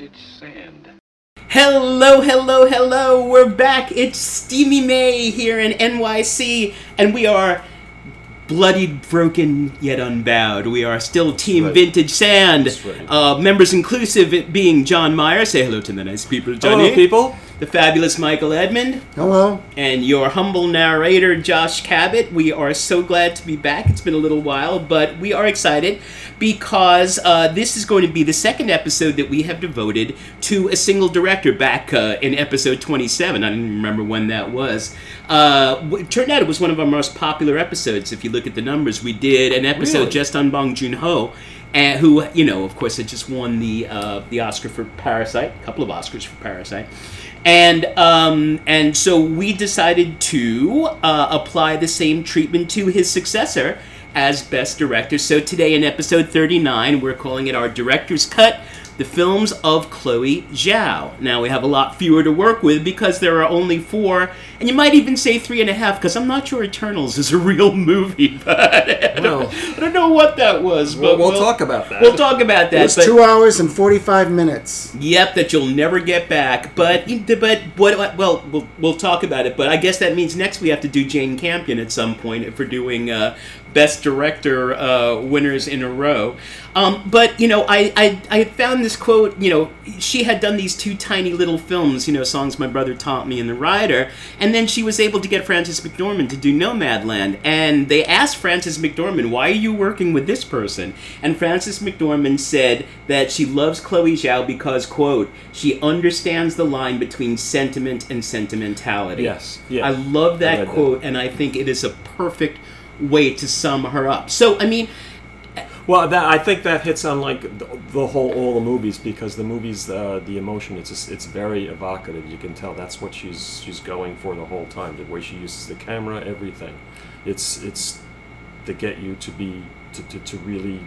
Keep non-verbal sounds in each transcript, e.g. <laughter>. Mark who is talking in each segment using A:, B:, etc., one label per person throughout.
A: vintage sand.
B: Hello, hello, hello. We're back. It's Steamy May here in NYC, and we are bloodied, broken, yet unbowed. We are still Team
C: Right.
B: Vintage Sand.
C: Right.
B: Uh, members inclusive, it being John Meyer. Say hello to the nice people, Johnny.
C: Hello, people.
B: The fabulous Michael Edmond.
D: Hello.
B: and your humble narrator, Josh Cabot. We are so glad to be back. It's been a little while, but we are excited because uh, this is going to be the second episode that we have devoted to a single director back uh, in episode 27. I didn't remember when that was. Uh, it turned out it was one of our most popular episodes. If you look at the numbers, we did an episode
C: Really?
B: just on Bong Joon Ho. And who, you know, of course, had just won the uh, the Oscar for Parasite, a couple of Oscars for Parasite, and um, and so we decided to uh, apply the same treatment to his successor as best director. So today in episode 39, we're calling it our director's cut. The films of Chloe Zhao. Now we have a lot fewer to work with because there are only four, and you might even say three and a half because I'm not sure Eternals is a real movie, <laughs> but I don't, I don't know what that was.
C: Well,
B: But
C: we'll talk about that.
B: We'll talk about that.
D: It's two hours and 45 minutes.
B: Yep, that you'll never get back. But but what? Well, we'll we'll talk about it. But I guess that means next we have to do Jane Campion at some point if we're doing uh, best director uh, winners in a row. Um, but you know, I, I I found this quote. You know, she had done these two tiny little films. You know, songs my brother taught me and The Rider, and then she was able to get Frances McDormand to do Nomadland. And they asked Frances McDormand, "Why are you working with this person?" And Frances McDormand said that she loves Chloe Zhao because, quote, she understands the line between sentiment and sentimentality.
C: Yes, yeah.
B: I love
C: I
B: that
C: that.
B: quote, and I think it is a perfect way to sum her up. So, I mean,
C: Well, that, I think that hits on like the, the whole all the movies because the movies, uh, the emotion, it's just, it's very evocative. You can tell that's what she's she's going for the whole time. The way she uses the camera, everything. It's it's to get you to be to, to, to really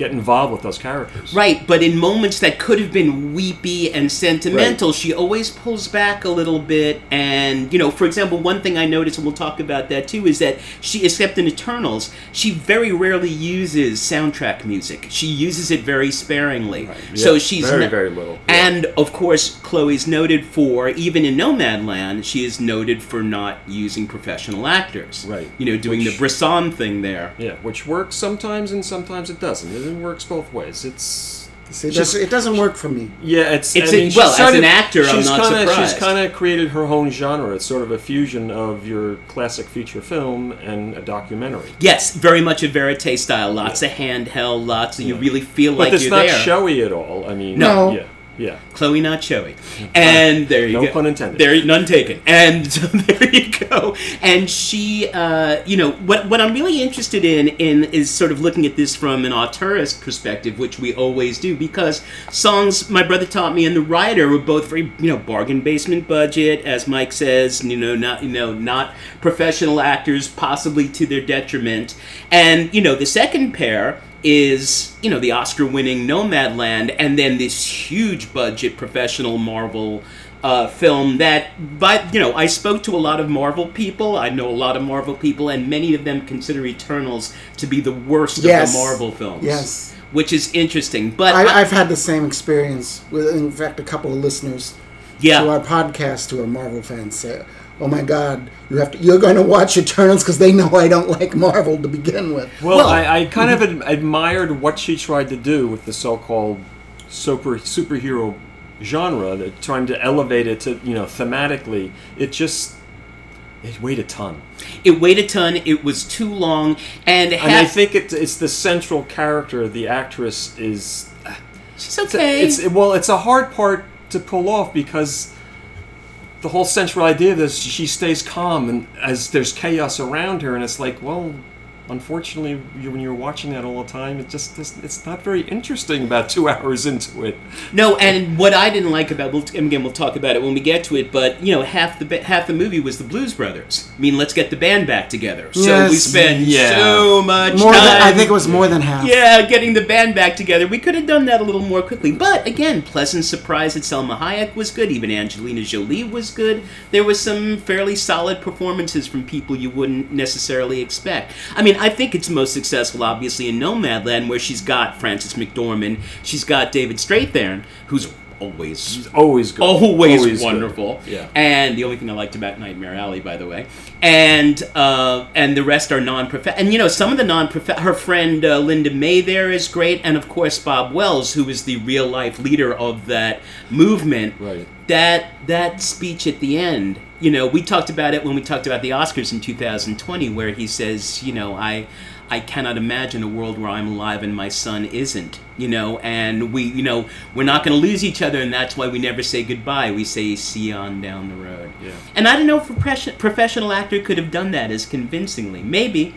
C: get involved with those characters.
B: Right, but in moments that could have been weepy and sentimental, she always pulls back a little bit. And, you know, for example, one thing I noticed, and we'll talk about that too, is that she, except in Eternals, she very rarely uses soundtrack music. She uses it very sparingly. So
C: Yeah,
B: she's
C: very,
B: not-
C: very little. Yeah.
B: And, of course, Chloe's noted for, even in Nomadland, she is noted for not using professional actors.
C: Right.
B: You know, doing
C: Which-
B: the Bresson thing there.
C: Yeah, which works sometimes and sometimes it doesn't. It works both ways. It's
D: See, it, doesn't, it doesn't work for me.
C: Yeah, it's.
B: It's
C: I
B: a-
C: mean, she
B: well, as an actor, I'm
C: she's
B: not
C: kinda,
B: surprised.
C: She's kind of created her own genre. It's sort of a fusion of your classic feature film and a documentary.
B: Yes, very much a verite style. Lots of handheld, lots of you really feel
C: But
B: like
C: it's
B: you're
C: not
B: there.
C: showy at all. I mean,
D: No.
C: yeah, yeah.
B: Chloe not showy. And there you
C: No
B: go.
C: pun intended.
B: There, none taken. And <laughs> so there you go. And she, uh, you know, what what I'm really interested in in is sort of looking at this from an auteurist perspective, which we always do, because songs my brother taught me and the rider were both very, you know, bargain basement budget, as Mike says, you know, not you know, not professional actors, possibly to their detriment. And you know, the second pair is you know the Oscar-winning Nomadland, and then this huge budget professional Marvel uh, film that, but you know, I spoke to a lot of Marvel people. I know a lot of Marvel people, and many of them consider Eternals to be the worst
D: Yes.
B: of the Marvel films.
D: Yes.
B: which is interesting. But
D: I, I've had the same experience with, in fact, a couple of listeners
B: yeah,
D: to our podcast who are Marvel fans say, "Oh my God, you have to, you're going to watch Eternals because they know I don't like Marvel to begin with."
C: Well,
B: Well-
C: I, I kind of <laughs> ad- admired what she tried to do with the so-called super superhero genre, that trying to elevate it to you know thematically. It just it weighed a ton,
B: it weighed a ton. It was too long, and,
C: and I think it, it's the central character. The actress is
B: she's okay.
C: It's well, it's a hard part to pull off because the whole central idea of this she stays calm and as there's chaos around her, and it's like, well, unfortunately, you, when you're watching that all the time, it just doesn't- it's not very interesting. About two <laughs> hours into it,
B: No, and what I didn't like about we'll, and again we'll talk about it when we get to it, but you know half the half the movie was the Blues Brothers. I mean, let's get the band back together. So we
D: Yes.
B: spend
C: Yeah.
B: so much
D: More
B: time.
D: than, I think it was more than half.
B: Yeah, getting the band back together. We could have done that a little more quickly. But again, pleasant surprise that Salma Hayek was good. Even Angelina Jolie was good. There was some fairly solid performances from people you wouldn't necessarily expect. I mean, I think it's most successful, obviously, in Nomadland, where she's got Frances McDormand, she's got David Strathairn, who's always
C: He's always good.
B: always,
C: good.
B: wonderful.
C: Yeah.
B: And the only thing I liked about Nightmare Alley, by the way, and uh, and the rest are non-prof. And you know, some of the non-prof. Her friend uh, Linda May there is great, and of course Bob Wells, who is the real life leader of that movement.
C: Right.
B: That that speech at the end. You know, we talked about it when we talked about the Oscars in 2020, where he says, you know, I. I cannot imagine a world where I'm alive and my son isn't, you know, and we, you know, we're not going to lose each other, and that's why we never say goodbye. We say see you on down the road.
C: Yeah.
B: And I don't know if a profession- professional actor could have done that as convincingly. Maybe.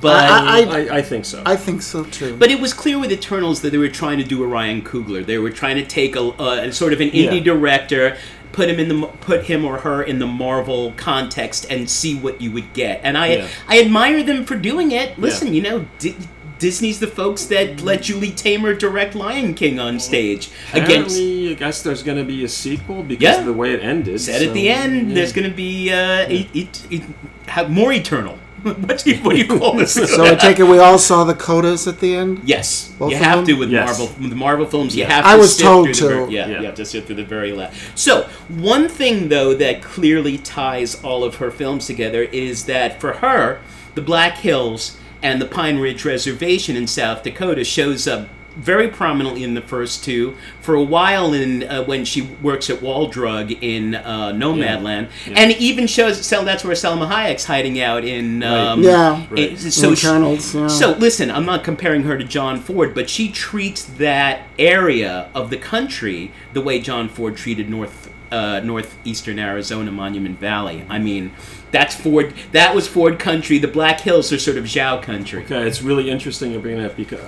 B: But.
D: I-
C: I, I think so.
D: I think so too.
B: but it was clear with Eternals that they were trying to do a Ryan Coogler. They were trying to take a, a sort of an indie
C: Yeah.
B: director, put him in the put him or her in the Marvel context, and see what you would get. And I
C: Yeah.
B: I admire them for doing it. Listen, you know. Di- Disney's the folks that let Julie Taymor direct Lion King on stage against
C: Apparently, I guess there's going to be a sequel because
B: Yeah.
C: of the way it ended.
B: said
C: so,
B: at the end
C: yeah.
B: there's going to be uh, it, it, it, have more eternal. <laughs> what, do you, what do you call this? <laughs>
D: so I take it we all saw the codas at the end.
B: yes,
D: Both
B: you have
D: them?
B: to with
C: Yes.
B: Marvel with Marvel films. You
C: Yeah.
B: have. to
D: I was
B: sit
D: told
B: through the
D: to.
B: ver- yeah,
C: Yeah.
B: you have to sit through the very last. So one thing though that clearly ties all of her films together is that for her, the Black Hills and the Pine Ridge Reservation in South Dakota shows up very prominently in the first two. For a while, in uh, when she works at Wall Drug in uh, Nomadland,
C: Yeah.
B: and even shows. So that's where Salma Hayek's hiding out in. Um,
D: Yeah.
B: it-
C: Right.
B: so she-
D: yeah.
B: so listen, I'm not comparing her to John Ford, but she treats that area of the country the way John Ford treated North uh, northeastern Arizona, Monument Valley. I mean, that's Ford. That was Ford country. The Black Hills are sort of Zhao country.
C: Okay, it's really interesting you bring that because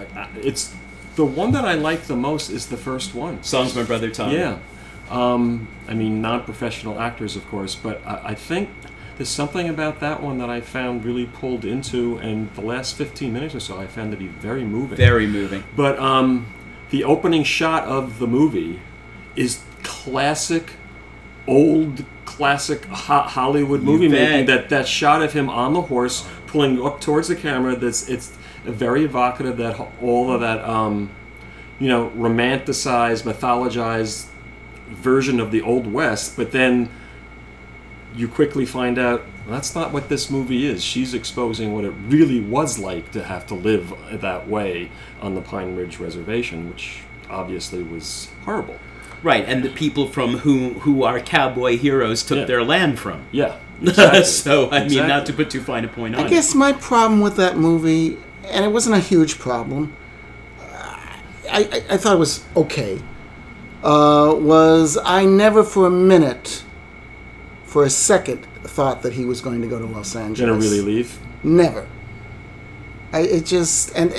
C: it's the one that I like the most is the first one.
B: Songs my brother taught. me.
C: Yeah. Um, I mean, non-professional actors, of course, but I, I think there's something about that one that I found really pulled into, and the last 15 minutes or so I found to be very moving.
B: very moving.
C: But um, the opening shot of the movie is classic, old classic ho- Hollywood movie making. That that shot of him on the horse pulling up towards the camera. That's it's very evocative. That ho- all of that um, you know romanticized, mythologized version of the old west. But then you quickly find out that's not what this movie is. She's exposing what it really was like to have to live that way on the Pine Ridge Reservation, which obviously was horrible.
B: Right, and the people from who who our cowboy heroes took
C: Yeah.
B: their land from.
C: Yeah. <laughs> exactly.
B: so I mean, not to put too fine a point on it.
D: I
B: it.
D: guess my problem with that movie, and it wasn't a huge problem. I, I, I thought it was okay. Uh, was I never for a minute, for a second, thought that he was going to go to Los Angeles.
C: Gonna really leave?
D: Never. I it just and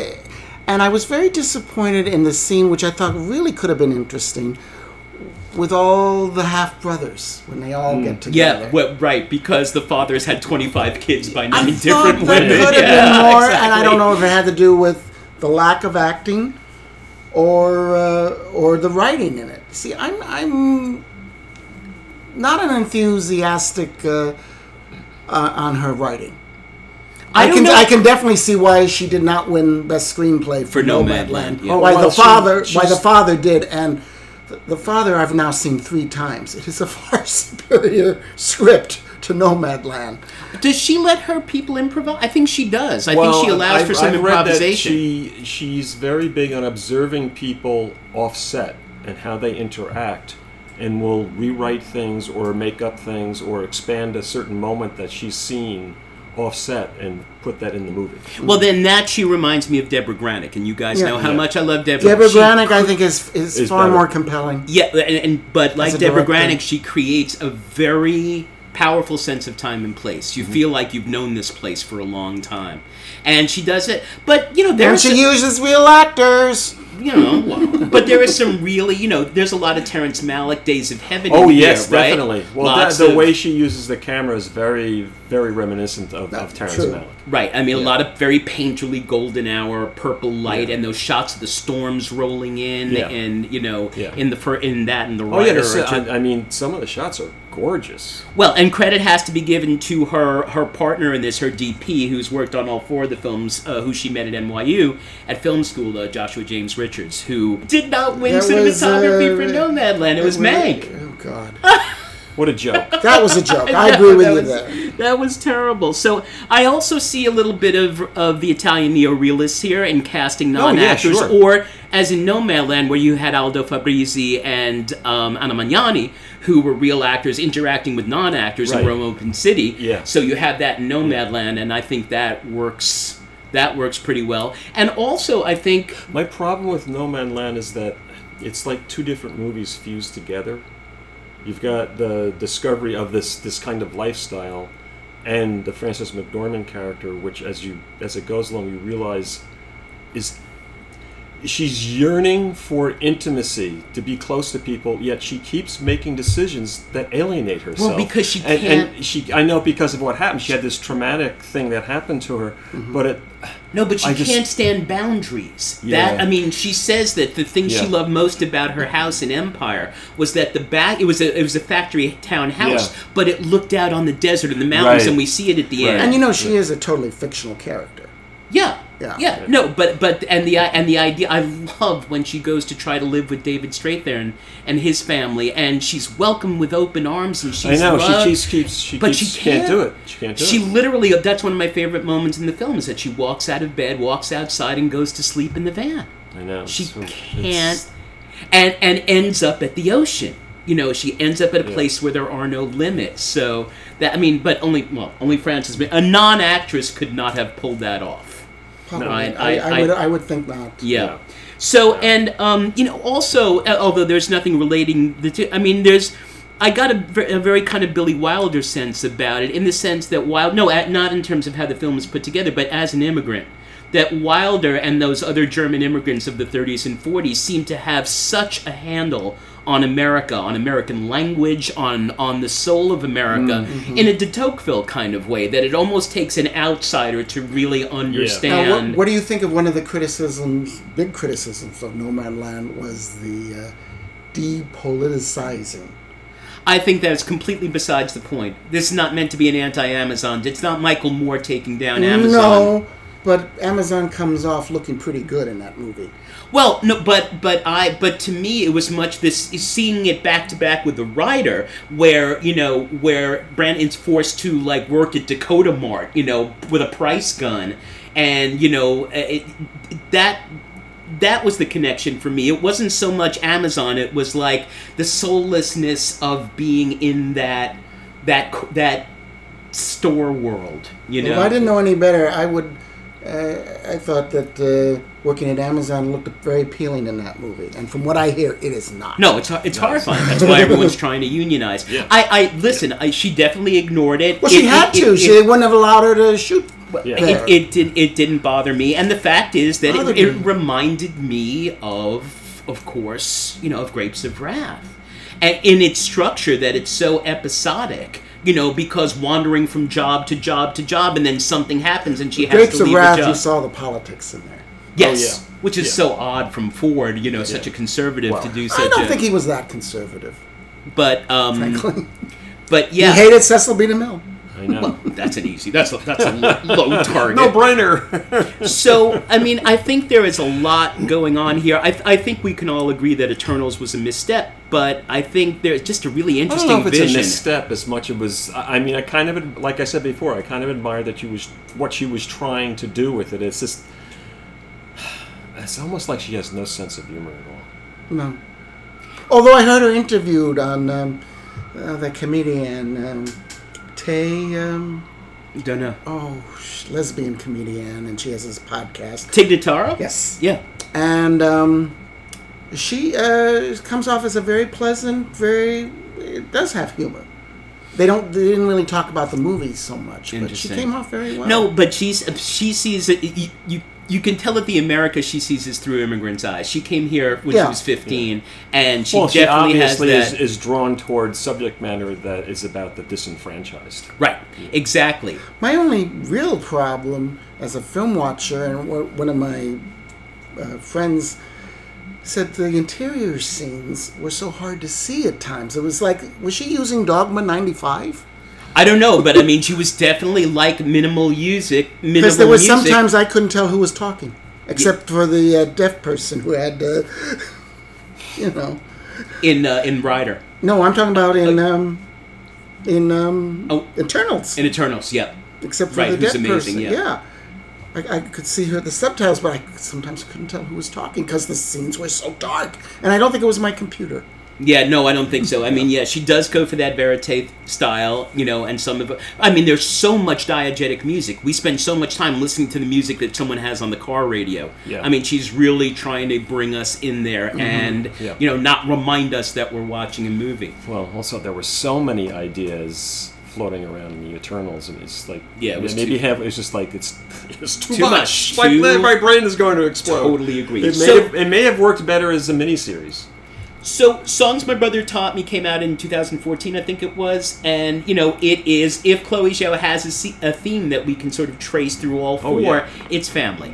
D: and I was very disappointed in the scene, which I thought really could have been interesting, with all the half brothers when they all get together.
B: Yeah, well, right, because the fathers had 25 kids by nine
D: thought
B: different women.
D: could have <laughs>
B: Yeah,
D: been more, and I don't know if it had to do with the lack of acting or uh, or the writing in it. See, I'm I'm not an enthusiastic uh, uh, on her writing.
B: I
D: I, can
B: know.
D: I can definitely see why she did not win best screenplay for,
B: For Nomadland, yeah.
D: Why
C: Well,
D: the
C: she-
D: father why the father did and. The- The father I've now seen three times. It is a <laughs> far superior script to Nomadland.
B: Does she let her people improvise? I think she does. I
C: Well,
B: think she allows
C: I've-
B: for some
C: I've read that
B: improvisation.
C: she she's very big on observing people offset and how they interact, and will rewrite things or make up things or expand a certain moment that she's seen offset and put that in the movie.
B: well, then that she reminds me of Deborah Granik, and you guys
D: Yeah.
B: know how
C: Yeah.
B: much I love Deborah.
D: Deborah
B: She-
D: Granik, I think, is is,
C: Is
D: far
C: better.
D: more compelling.
B: Yeah, and, and but like Deborah
D: director.
B: Granik, she creates a very powerful sense of time and place. You mm-hmm. feel like you've known this place for a long time, and she does it. But you know,
D: And
B: there's
D: she uses real actors.
B: You know, <laughs> but there is some really, you know, there's a lot of Terrence Malick Days of Heaven.
C: Oh
B: in
C: yes,
B: here, right?
C: definitely. Well,
B: Lots
C: that, the
B: of-
C: way she uses the camera is very, very reminiscent of, of
D: That's
C: Terrence
D: true.
C: Malick.
B: Right. I mean, a lot of very painterly golden hour, purple light,
C: Yeah.
B: and those shots of the storms rolling in,
C: Yeah.
B: and you know,
C: Yeah.
B: in the fir- in that and the
C: Oh yeah,
B: rider.
C: the,
B: are
C: I, I mean, some of the shots are gorgeous.
B: well, and credit has to be given to her her partner in this, her DP, who's worked on all four of the films, uh, who she met at NYU at film school, uh, Joshua James Richards, who did not win
D: That was,
B: cinematography
D: uh,
B: for Nomadland. It was Mank.
D: Oh God, <laughs>
C: What a joke! <laughs>
D: that was a joke. I <laughs>
B: know,
D: agree with
B: that
D: you
B: was,
D: there.
B: That was terrible. So I also see a little bit of of the Italian neorealists here in casting
C: Oh, yeah,
B: non-actors,
C: sure.
B: or as in Nomadland, where you had Aldo Fabrizi and um, Anna Magnani, who were real actors interacting with non-actors in
C: Right.
B: Rome Open City.
C: Yeah.
B: So you have that in Nomadland, and I think that works. That works pretty well. And also, I think
C: My problem with Nomadland is that it's like two different movies fused together. You've got the discovery of this this kind of lifestyle, and the Frances McDormand character, which as you as it goes along, you realize is she's yearning for intimacy to be close to people yet she keeps making decisions that alienate herself well
B: because she
C: and,
B: can't-
C: and she i know because of what happened she had this traumatic thing that happened to her mm-hmm. but it
B: No, but she
C: I
B: can't stand boundaries.
C: Yeah.
B: That I mean, she says that the thing she loved most about her house in Empire was that the back it was a it was a factory town house,
C: Yeah.
B: but it looked out on the desert and the mountains,
C: Right.
B: and we see it at the
C: Right.
B: end.
D: And you know, she is a totally fictional character.
B: yeah.
D: Yeah.
B: Yeah, no, but but and the and the idea I love when she goes to try to live with David Strathairn and and his family, and she's welcomed with open arms, and
C: i
B: she's
C: know
B: loved.
C: she keeps keeps she
B: But
C: keeps,
B: she
C: can't do
B: can't.
C: it she can't do
B: She
C: it
B: literally, that's one of my favorite moments in the film, is that she walks out of bed, walks outside, and goes to sleep in the van.
C: i know
B: She
C: It's-
B: can't, and and ends up at the ocean. You know, she ends up at a
C: Yeah.
B: place where there are no limits. So that I mean, but only well, only Frances, a non-actress could not have pulled that off.
D: Probably.
B: I-
D: I,
B: I-
D: I, would, I would think not.
B: Yeah.
C: Yeah.
B: So
C: Yeah.
B: and um, you know, also uh, although there's nothing relating the two, I mean, there's. I got a, a very kind of Billy Wilder sense about it, in the sense that Wilder, no, at- not in terms of how the film is put together, but as an immigrant, that Wilder and those other German immigrants of the 30s and 40s seem to have such a handle on America, on American language, on on the soul of America, in a de Tocqueville kind of way, that it almost takes an outsider to really understand.
D: Now, what, what do you think of one of the criticisms, big criticisms of Nomadland was the uh, depoliticizing?
B: I think that's completely besides the point. This is not meant to be an anti-Amazon. It's not Michael Moore taking down Amazon.
D: No, but Amazon comes off looking pretty good in that movie.
B: Well, no, but but I but to me it was much this seeing it back to back with the rider where you know where Brandon's forced to like work at Dakota Mart, you know, with a price gun, and you know it, that that was the connection for me. It wasn't so much Amazon; it was like the soullessness of being in that that that store world. You know,
D: If I didn't know any better, I would. Uh, I thought that uh, working at Amazon looked very appealing in that movie, and from what I hear, it is not.
B: No, it's it's horrifying. That's why everyone's <laughs> trying to unionize.
C: Yeah.
B: I, I listen. I, she definitely ignored it.
D: Well, she
B: It-
D: had
B: it-
D: to.
B: it-
D: she
B: it-
D: wouldn't have allowed her to shoot.
C: Yeah.
D: there.
B: it, it did it didn't bother me, and the fact is that it, it reminded me of, of course, you know, of Grapes of Wrath, and in its structure that it's so episodic. You know, because wandering from job to job to job, and then something happens, and she has
D: Grapes
B: to
D: of
B: leave
D: Wrath,
B: her
D: you saw the politics in there.
B: yes,
C: Oh, yeah.
B: which is
C: Yeah.
B: so odd from Ford. You know, such a conservative
C: Well,
B: to do such.
D: I don't
B: a,
D: think he was that conservative,
B: but um,
D: frankly.
B: but yeah,
D: He hated Cecil B. DeMille.
C: I know
B: That's an easy. That's a, that's a low, low <laughs> target.
C: no brainer <laughs>
B: so, I mean, I think there is a lot going on here. I, I think we can all agree that Eternals was a misstep, but I think there's just a really
C: I
B: interesting
C: don't know if it's a misstep as much as it was. I I mean, I kind of, like I said before, I kind of admire that she was what she was trying to do with it. It's just, <sighs> it's almost like she has no sense of humor at all.
D: No. Although I heard her interviewed on um, uh, the comedian um, Tay. Um,
B: Don't know.
D: oh, sh- lesbian comedian, and she has this podcast.
B: Tig Notaro?
D: Yes.
B: Yeah.
D: and um, she uh, comes off as a very pleasant, very it does have humor. They don't. They didn't really talk about the movies so much, but she
B: Interesting.
D: came off very well.
B: No, but she's she sees it. You, you you can tell that the America she sees is through immigrants' eyes. She came here when
D: Yeah.
B: she was 15, and she
C: well, she
B: definitely has
C: obviously
B: that.
C: is, is drawn towards subject matter that is about the disenfranchised.
B: right, exactly.
D: My only real problem as a film watcher, and one one of my uh, friends said the interior scenes were so hard to see at times. It was like, was she using Dogma 95?
B: I don't know, but I mean, she was definitely like minimal music. Minimal
D: Because there was
B: music.
D: sometimes I couldn't tell who was talking, except for the uh, deaf person who had, uh, <laughs> you know.
B: in uh, in Rider,
D: No, I'm talking about in um, in um,
B: Oh.
D: Eternals.
B: in Eternals. Yep.
D: except for
B: Right,
D: the deaf
B: amazing,
D: person.
B: yeah.
D: I, I could see her the subtitles, but I sometimes couldn't tell who was talking because the scenes were so dark, and I don't think it was my computer.
B: Yeah, no, I don't think so. I mean, yeah, she does go for that verite style, you know, and some of it. I mean, there's so much diegetic music. We spend so much time listening to the music that someone has on the car radio.
C: Yeah.
B: I mean, she's really trying to bring us in there and,
C: Mm-hmm. Yeah.
B: you know, not remind us that we're watching a movie.
C: Well, also there were so many ideas floating around in the Eternals, and it's like
B: Yeah, it was
C: maybe
B: too-
C: have it's just like it's <laughs> it's too,
B: Too
C: much.
B: much,
C: My,
B: too-
C: my brain is going to explode.
B: Totally agree.
C: It may,
B: So-
C: have, it may have worked better as a miniseries.
B: So, Songs My Brother Taught Me came out in 2014, I think it was. And, you know, it is, if Chloe Zhao has a, a theme that we can sort of trace through all four,
C: Oh, yeah.
B: it's family.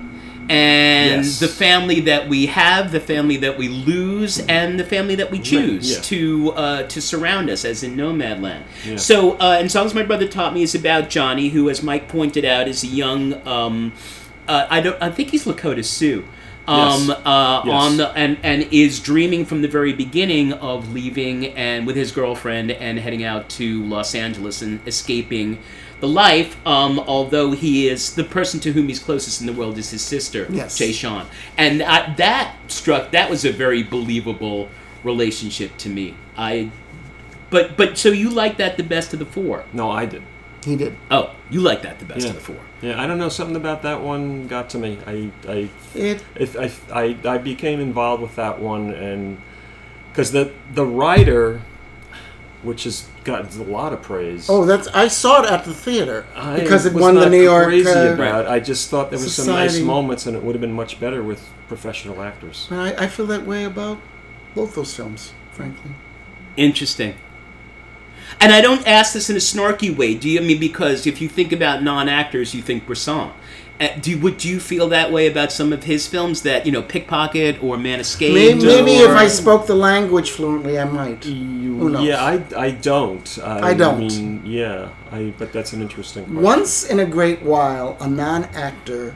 B: And
C: Yes.
B: the family that we have, the family that we lose, and the family that we choose
C: yeah.
B: to uh, to surround us, as in Nomadland.
C: Yeah.
B: So, uh, and Songs My Brother Taught Me is about Johnny, who, as Mike pointed out, is a young, um, uh, I don't, I think he's Lakota Sioux. Um,
C: Yes.
B: uh,
C: Yes.
B: on the and and is dreaming from the very beginning of leaving and with his girlfriend and heading out to Los Angeles and escaping the life. Um, although he is the person to whom he's closest in the world is his sister,
D: Yes.
B: Jashaun, and I, that struck that was a very believable relationship to me. I, but but so you like that the best of the four?
C: No, I did.
D: He did.
B: Oh, you like that the best
C: Yeah.
B: of the four?
C: Yeah, I don't know. Something about that one got to me. I I
D: It
C: if I, I, I became involved with that one and because the the rider which has gotten a lot of praise
D: oh, that's I saw it at the theater
C: I
D: because it
C: was
D: won the New York.
C: crazy
D: uh,
C: about I just thought there was some nice moments and it would have been much better with professional actors
D: and I, I feel that way about both those films, frankly.
B: Interesting. And I don't ask this in a snarky way. Do you? I mean, because if you think about non-actors, you think Bresson. Uh, do you, would you feel that way about some of his films that you know, Pickpocket or Man Escaped?
D: Maybe, maybe if I spoke the language fluently, I might. Who knows?
C: yeah I, I don't I,
D: I don't.
C: mean yeah I but that's an interesting question.
D: Once in a great while, a non-actor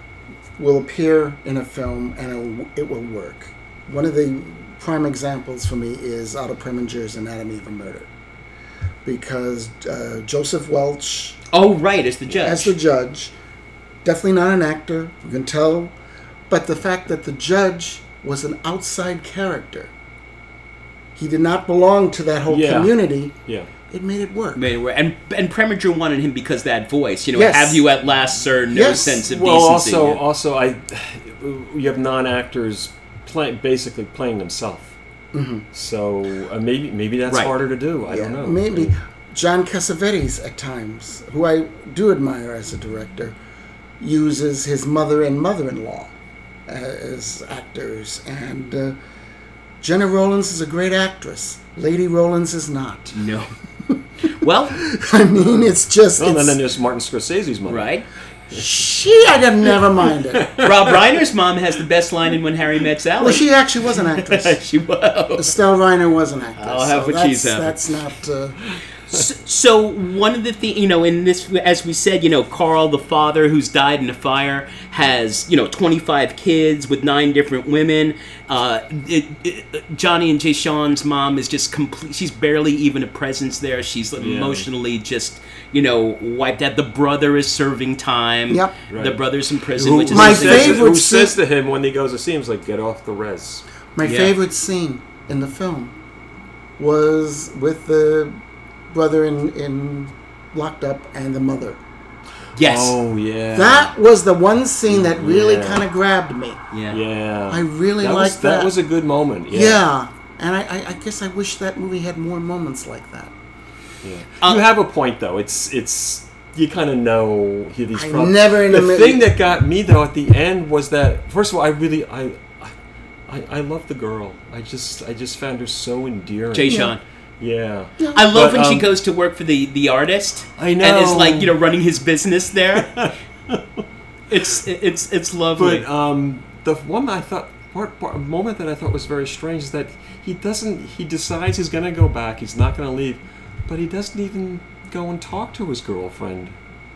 D: will appear in a film and it'll, it will work. One of the prime examples for me is Otto Preminger's Anatomy of a Murder, because uh, Joseph Welch
B: Oh, right, as the judge.
D: as the judge, definitely not an actor. You can tell, but the fact that the judge was an outside character, he did not belong to that whole
C: Yeah.
D: community.
C: yeah
D: It made it work.
B: Made it work. and and Preminger wanted him because that voice. You know,
D: Yes.
B: have you at last, sir? No
D: Yes.
B: sense of
C: well
B: decency.
C: also also I you have non-actors play, basically playing themselves so uh, maybe maybe that's
B: Right.
C: harder to do I don't know
D: Maybe John Cassavetes at times, who I do admire as a director, uses his mother and mother-in-law as actors, and uh, Gena Rowlands is a great actress. Lady Rowlands is not.
B: no. well, <laughs>
D: I mean, it's just
C: Well, and then there's Martin Scorsese's mother.
B: right.
D: She. I got never mind it. <laughs>
B: Rob Reiner's mom has the best line in When Harry Met Sally.
D: Well, she actually was an actress. <laughs>
B: she was.
D: Estelle Reiner was an actress.
B: I'll have
D: so
B: what she's
D: that's,
B: having.
D: That's not. Uh,
B: So one of the things, you know, in this, as we said, you know, Carl, the father who's died in a fire, has you know 25 kids with nine different women. Uh, it, it, Johnny and Jashaun's mom is just complete. She's barely even a presence there. She's emotionally just you know wiped out. The brother is serving time.
D: Yep.
B: The
C: Right.
B: brother's in prison,
C: Who,
B: which is
D: My
C: who
B: something-
C: says,
D: favorite
C: who says
D: scene-
C: to him when he goes to see him, like, get off the res.
D: My
B: Yeah.
D: favorite scene in the film was with the brother in, in Locked Up and the mother.
B: Yes.
C: Oh, yeah.
D: That was the one scene that really
C: Yeah.
D: kind of grabbed me.
B: Yeah.
C: Yeah.
D: I really
C: that
D: liked
C: was,
D: that.
C: That was a good moment.
D: Yeah.
C: Yeah.
D: And I, I, I guess I wish that movie had more moments like that.
C: Yeah.
B: Uh,
C: you have a point, though. It's it's you kind of know he, these
D: I
C: problems.
D: never in
C: the
D: a mi-
C: thing that got me though at the end was that first of all, I really I. I, I love the girl. I just I just found her so endearing.
B: Jashaun.
C: Yeah.
B: I love
C: But,
B: when she
C: um,
B: goes to work for the the artist.
C: I know.
B: And is like you know running his business there. <laughs> it's it's it's lovely.
C: But um, the one I thought part, part moment that I thought was very strange is that he doesn't. He decides he's going to go back. He's not going to leave, but he doesn't even go and talk to his girlfriend.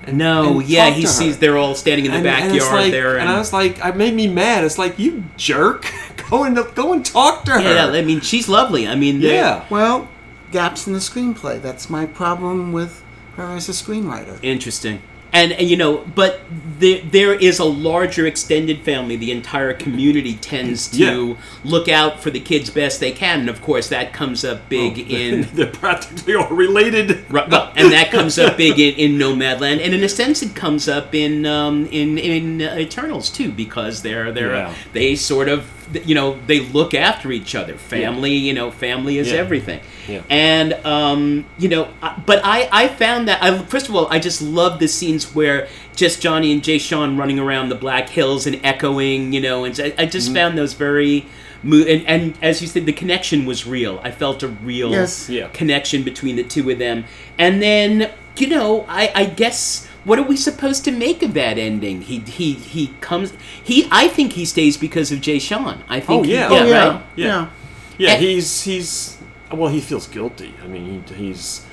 C: And,
B: no,
C: and
B: yeah, he
C: to her.
B: sees they're all standing in the
C: And- and
B: backyard
C: like-
B: there,
C: and I was like, I made me mad. It's like you jerk, <laughs> go and go and talk to her.
B: yeah, I mean she's lovely. I mean,
C: yeah.
D: Well, gaps in the screenplay. That's my problem with her as a screenwriter.
B: Interesting. And, and you know, but there, there is a larger extended family. The entire community tends to
C: Yeah.
B: look out for the kids best they can, and of course that comes up big <laughs> in
C: They're practically all related.
B: Right, well, and that comes up big in, in Nomadland, and in a sense, it comes up in um, in in uh, Eternals too, because they're they're
C: Yeah.
B: they sort of you know they look after each other. Family, you know, family is
C: Yeah.
B: everything.
C: Yeah.
B: And um, you know, but I I found that I first of all I just love the scenes where just Johnny and Jashaun running around the Black Hills and echoing, you know, and I, I just
C: Mm-hmm.
B: found those very. And, and as you said, the connection was real. I felt a real
D: Yes.
C: Yeah.
B: connection between the two of them. And then, you know, I, I guess what are we supposed to make of that ending? He he he comes. He I think he stays because of Jashaun. I think.
C: Oh,
B: he-
C: yeah.
B: yeah,
C: Oh,
D: yeah,
B: right.
C: Yeah.
D: yeah.
C: Yeah,
B: And-
C: he's he's well, he feels guilty. I mean, he, he's.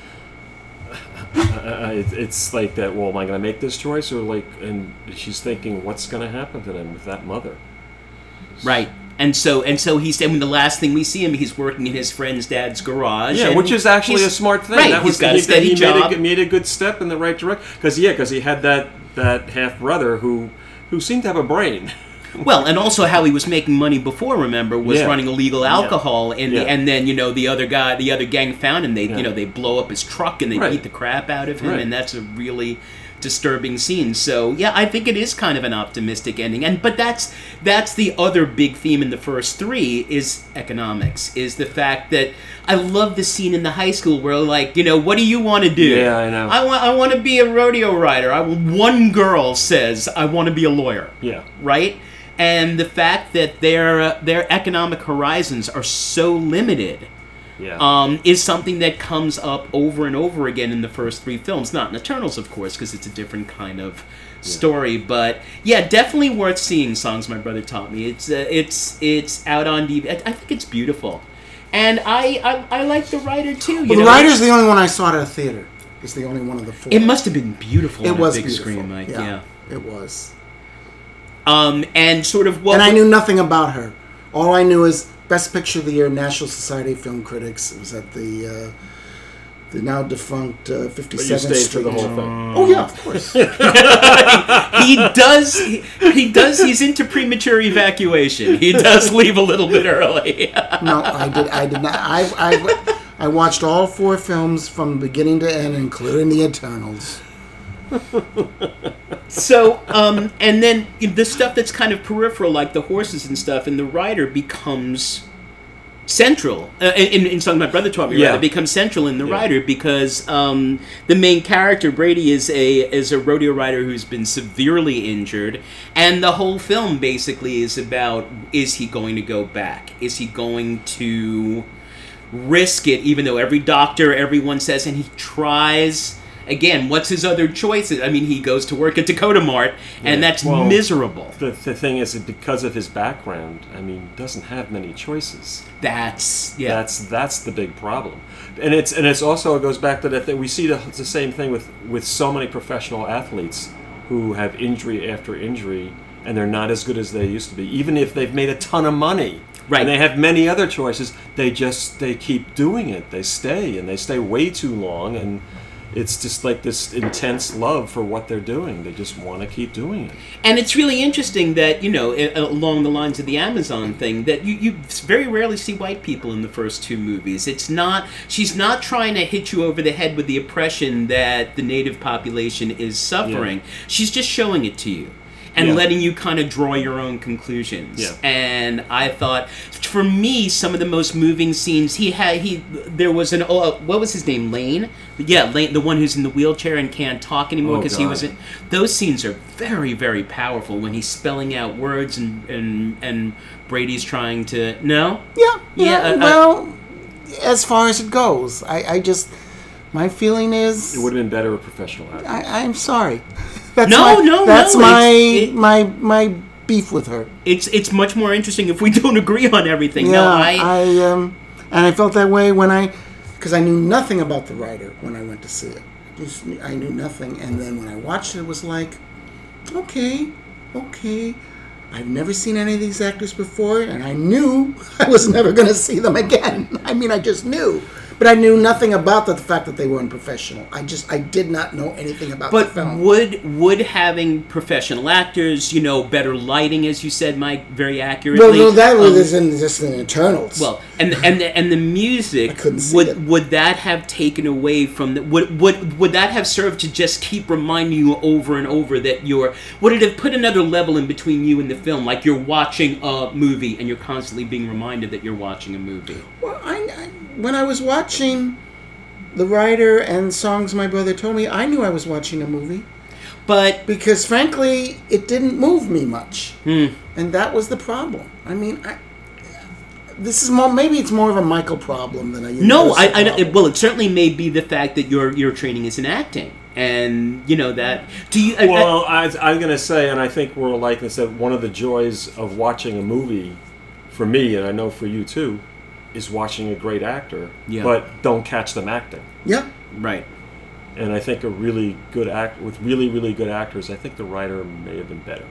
C: Uh, <laughs> it, it's like that. Well, am I going to make this choice, or like, and she's thinking, what's going to happen to them with that mother?
B: Right. And so and so he's. I mean, the last thing we see him, he's working in his friend's dad's garage.
C: Yeah, which is actually a smart thing.
B: Right.
C: That
B: he's
C: was
B: got
C: he,
B: a steady
C: he
B: job.
C: Made a, made a good step in the right direction. Because yeah, because he had that that half brother who who seemed to have a brain. <laughs>
B: Well, and also how he was making money before. Remember, was
C: Yeah.
B: running illegal alcohol, and
C: Yeah.
B: and then you know the other guy, the other gang found him. They
C: Yeah.
B: you know they blow up his truck and they
C: Right.
B: beat the crap out of him,
C: Right.
B: and that's a really disturbing scene. So yeah, I think it is kind of an optimistic ending, and but that's that's the other big theme in the first three is economics. Is the fact that I love the scene in the high school where like you know what do you want to do?
C: Yeah, I know.
B: I want I want to be a rodeo rider. I one girl says I want to be a lawyer
C: Yeah,
B: right? And the fact that their their economic horizons are so limited
C: yeah.
B: um, is something that comes up over and over again in the first three films. Not in Eternals, of course, because it's a different kind of story. But yeah, definitely worth seeing. Songs my brother taught me. It's uh, it's it's out on DVD. I, I think it's beautiful, and I I, I like the rider too.
D: Well, the rider's the only one I saw at a theater. It's the only one of the four.
B: It must have been beautiful.
D: It
B: on
D: was
B: a big
D: beautiful.
B: screen, Mike. Yeah.
D: It was.
B: Um, and sort of what
D: and I knew nothing about her. All I knew is Best Picture of the Year, National Society of Film Critics. It was at the uh, the now defunct uh, 57th
C: but stayed
D: Street.
C: through the whole thing.
D: Oh yeah, of course. <laughs>
B: he does he, he does he's into premature evacuation he does leave a little bit early <laughs>
D: no, I did. I did not. I, I I watched all four films from beginning to end, including the Eternals. <laughs>
B: so um and then the stuff that's kind of peripheral like the horses and stuff and the rider becomes central uh, in, in something my brother taught me
C: Yeah.
B: rather becomes central in the
C: Yeah.
B: rider because um, the main character Brady is a is a rodeo rider who's been severely injured and the whole film basically is about is he going to go back is he going to risk it even though every doctor everyone says and he tries again what's his other choices i mean he goes to work at dakota mart and
C: Yeah,
B: that's
C: well-
B: miserable
C: The, the thing is, that because of his background, I mean, doesn't have many choices.
B: that's yeah
C: That's that's the big problem, and it's and it's also it goes back to that thing we see the, the same thing with with so many professional athletes who have injury after injury, and they're not as good as they used to be, even if they've made a ton of money.
B: Right.
C: And they have many other choices. They just they keep doing it. They stay and they stay way too long, and it's just like this intense love for what they're doing. They just want to keep doing it.
B: and it's really interesting that you know along the lines of the amazon thing that you, you very rarely see white people in the first two movies it's not she's not trying to hit you over the head with the oppression that the native population is suffering she's just showing it to you and
C: Yeah.
B: letting you kind of draw your own conclusions
C: Yeah.
B: and i thought for me, some of the most moving scenes he had. He there was an oh, oh what was his name? Lane. Yeah, Lane, the one who's in the wheelchair and can't talk anymore
C: Oh,
B: because he was. In, those scenes are very very powerful when he's spelling out words and and and Brady's trying to no.
D: Yeah,
B: Yeah,
D: yeah.
B: I- I-
D: well, as far as it goes, I, I just my feeling is
C: It would have been better with professional actors.
D: I, I'm sorry. That's
B: No,
D: my,
B: no,
D: That's
B: no,
D: my
B: it-
D: my my beef with her.
B: It's it's much more interesting if we <laughs> don't agree on everything.
D: Yeah,
B: no, I,
D: I um, and I felt that way when I, because I knew nothing about the rider when I went to see it. Just I knew nothing, and then when I watched it, it was like, okay, okay. I've never seen any of these actors before, and I knew <laughs> I was never going to see them again. I mean, I just knew, but I knew nothing about the fact that they were unprofessional. I just, I did not know anything about the
B: But
D: film.
B: would would having professional actors, you know, better lighting, as you said, Mike, very accurately.
D: well, no, that
B: um,
D: was in just in Eternals.
B: Well, and and the, and the music
D: I couldn't see
B: would
D: it.
B: would that have taken away from the would would would that have served to just keep reminding you over and over that you're would it have put another level in between you and the film like you're watching a movie and you're constantly being reminded that you're watching a movie.
D: Well, I, I when I was watching the rider and songs my brother told me, I knew I was watching a movie
B: But
D: because, frankly, it didn't move me much,
B: Hmm.
D: and that was the problem. I mean, I, this is more maybe it's more of a Michael problem than a
B: no, I,
D: universal
B: I
D: problem.
B: well, it certainly may be the fact that your your training is in acting, and you know that. Do you? I- I-
C: Well, I, I'm going to say, and I think we're like this, that one of the joys of watching a movie, for me, and I know for you too, is watching a great actor,
B: Yeah.
C: but don't catch them acting.
D: yeah,
B: right.
C: And I think a really good act with really, really good actors, I think the rider may have been better.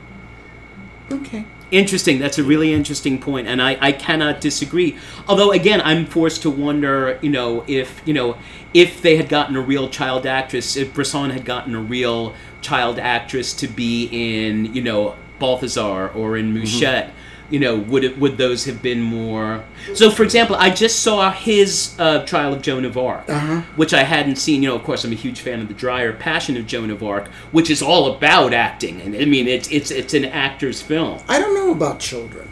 D: okay.
B: Interesting. That's a really interesting point, and I, I cannot disagree. Although, again, I'm forced to wonder, you know, if you know, if they had gotten a real child actress, if Bresson had gotten a real child actress to be in, you know, Balthazar or in mm-hmm. Mouchette, you know, would it would those have been more? So, for example, I just saw his uh, Trial of Joan of Arc, which I hadn't seen. You know, of course, I'm a huge fan of the Dreyer Passion of Joan of Arc, which is all about acting, and I mean, it's it's it's an actor's film.
D: I don't know about children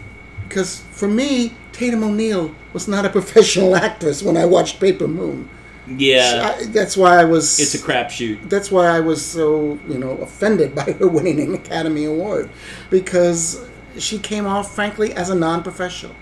D: because for me, Tatum O'Neal was not a <laughs> professional actress when I watched Paper Moon.
B: Yeah,
D: I, that's why I was.
B: it's a crapshoot.
D: that's why I was so you know offended <laughs> by her winning an Academy Award because she came off frankly as a non-professional,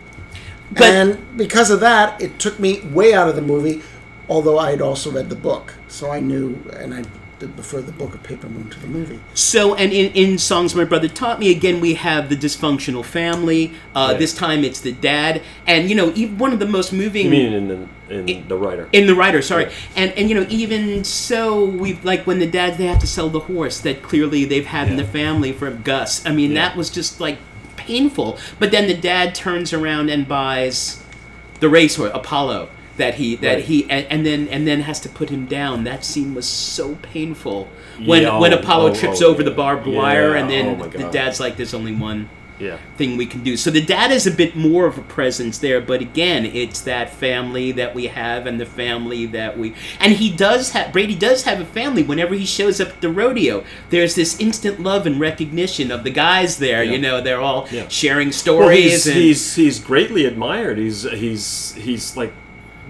B: But-
D: and because of that, it took me way out of the movie. Although I had also read the book, so I knew, and I did prefer the book of Paper Moon to the movie.
B: So, and in, in songs my brother taught me, again we have the dysfunctional family. Uh,
C: Right.
B: This time it's the dad, and you know, even one of the most moving.
C: You mean in the, in the rider?
B: in the rider, sorry, and and you know even so, we've like when the dads they have to sell the horse that clearly they've had in the family from Gus. I mean
C: Yeah.
B: that was just like painful. But then the dad turns around and buys the racehorse Apollo that he that
C: Right.
B: he and, and then and then has to put him down. That scene was so painful when
C: Yeah,
B: when
C: oh,
B: Apollo
C: oh,
B: trips
C: oh,
B: over the barbed wire and then
C: oh
B: the dad's like, "There's only one."
C: Yeah.
B: thing we can do. So the dad is a bit more of a presence there, but again, it's that family that we have and the family that we and he does have Brady does have a family whenever he shows up at the rodeo. There's this instant love and recognition of the guys there,
C: Yeah.
B: you know, they're all
C: Yeah.
B: sharing
C: Well,
B: stories
C: he's,
B: and
C: he's he's greatly admired. He's he's he's like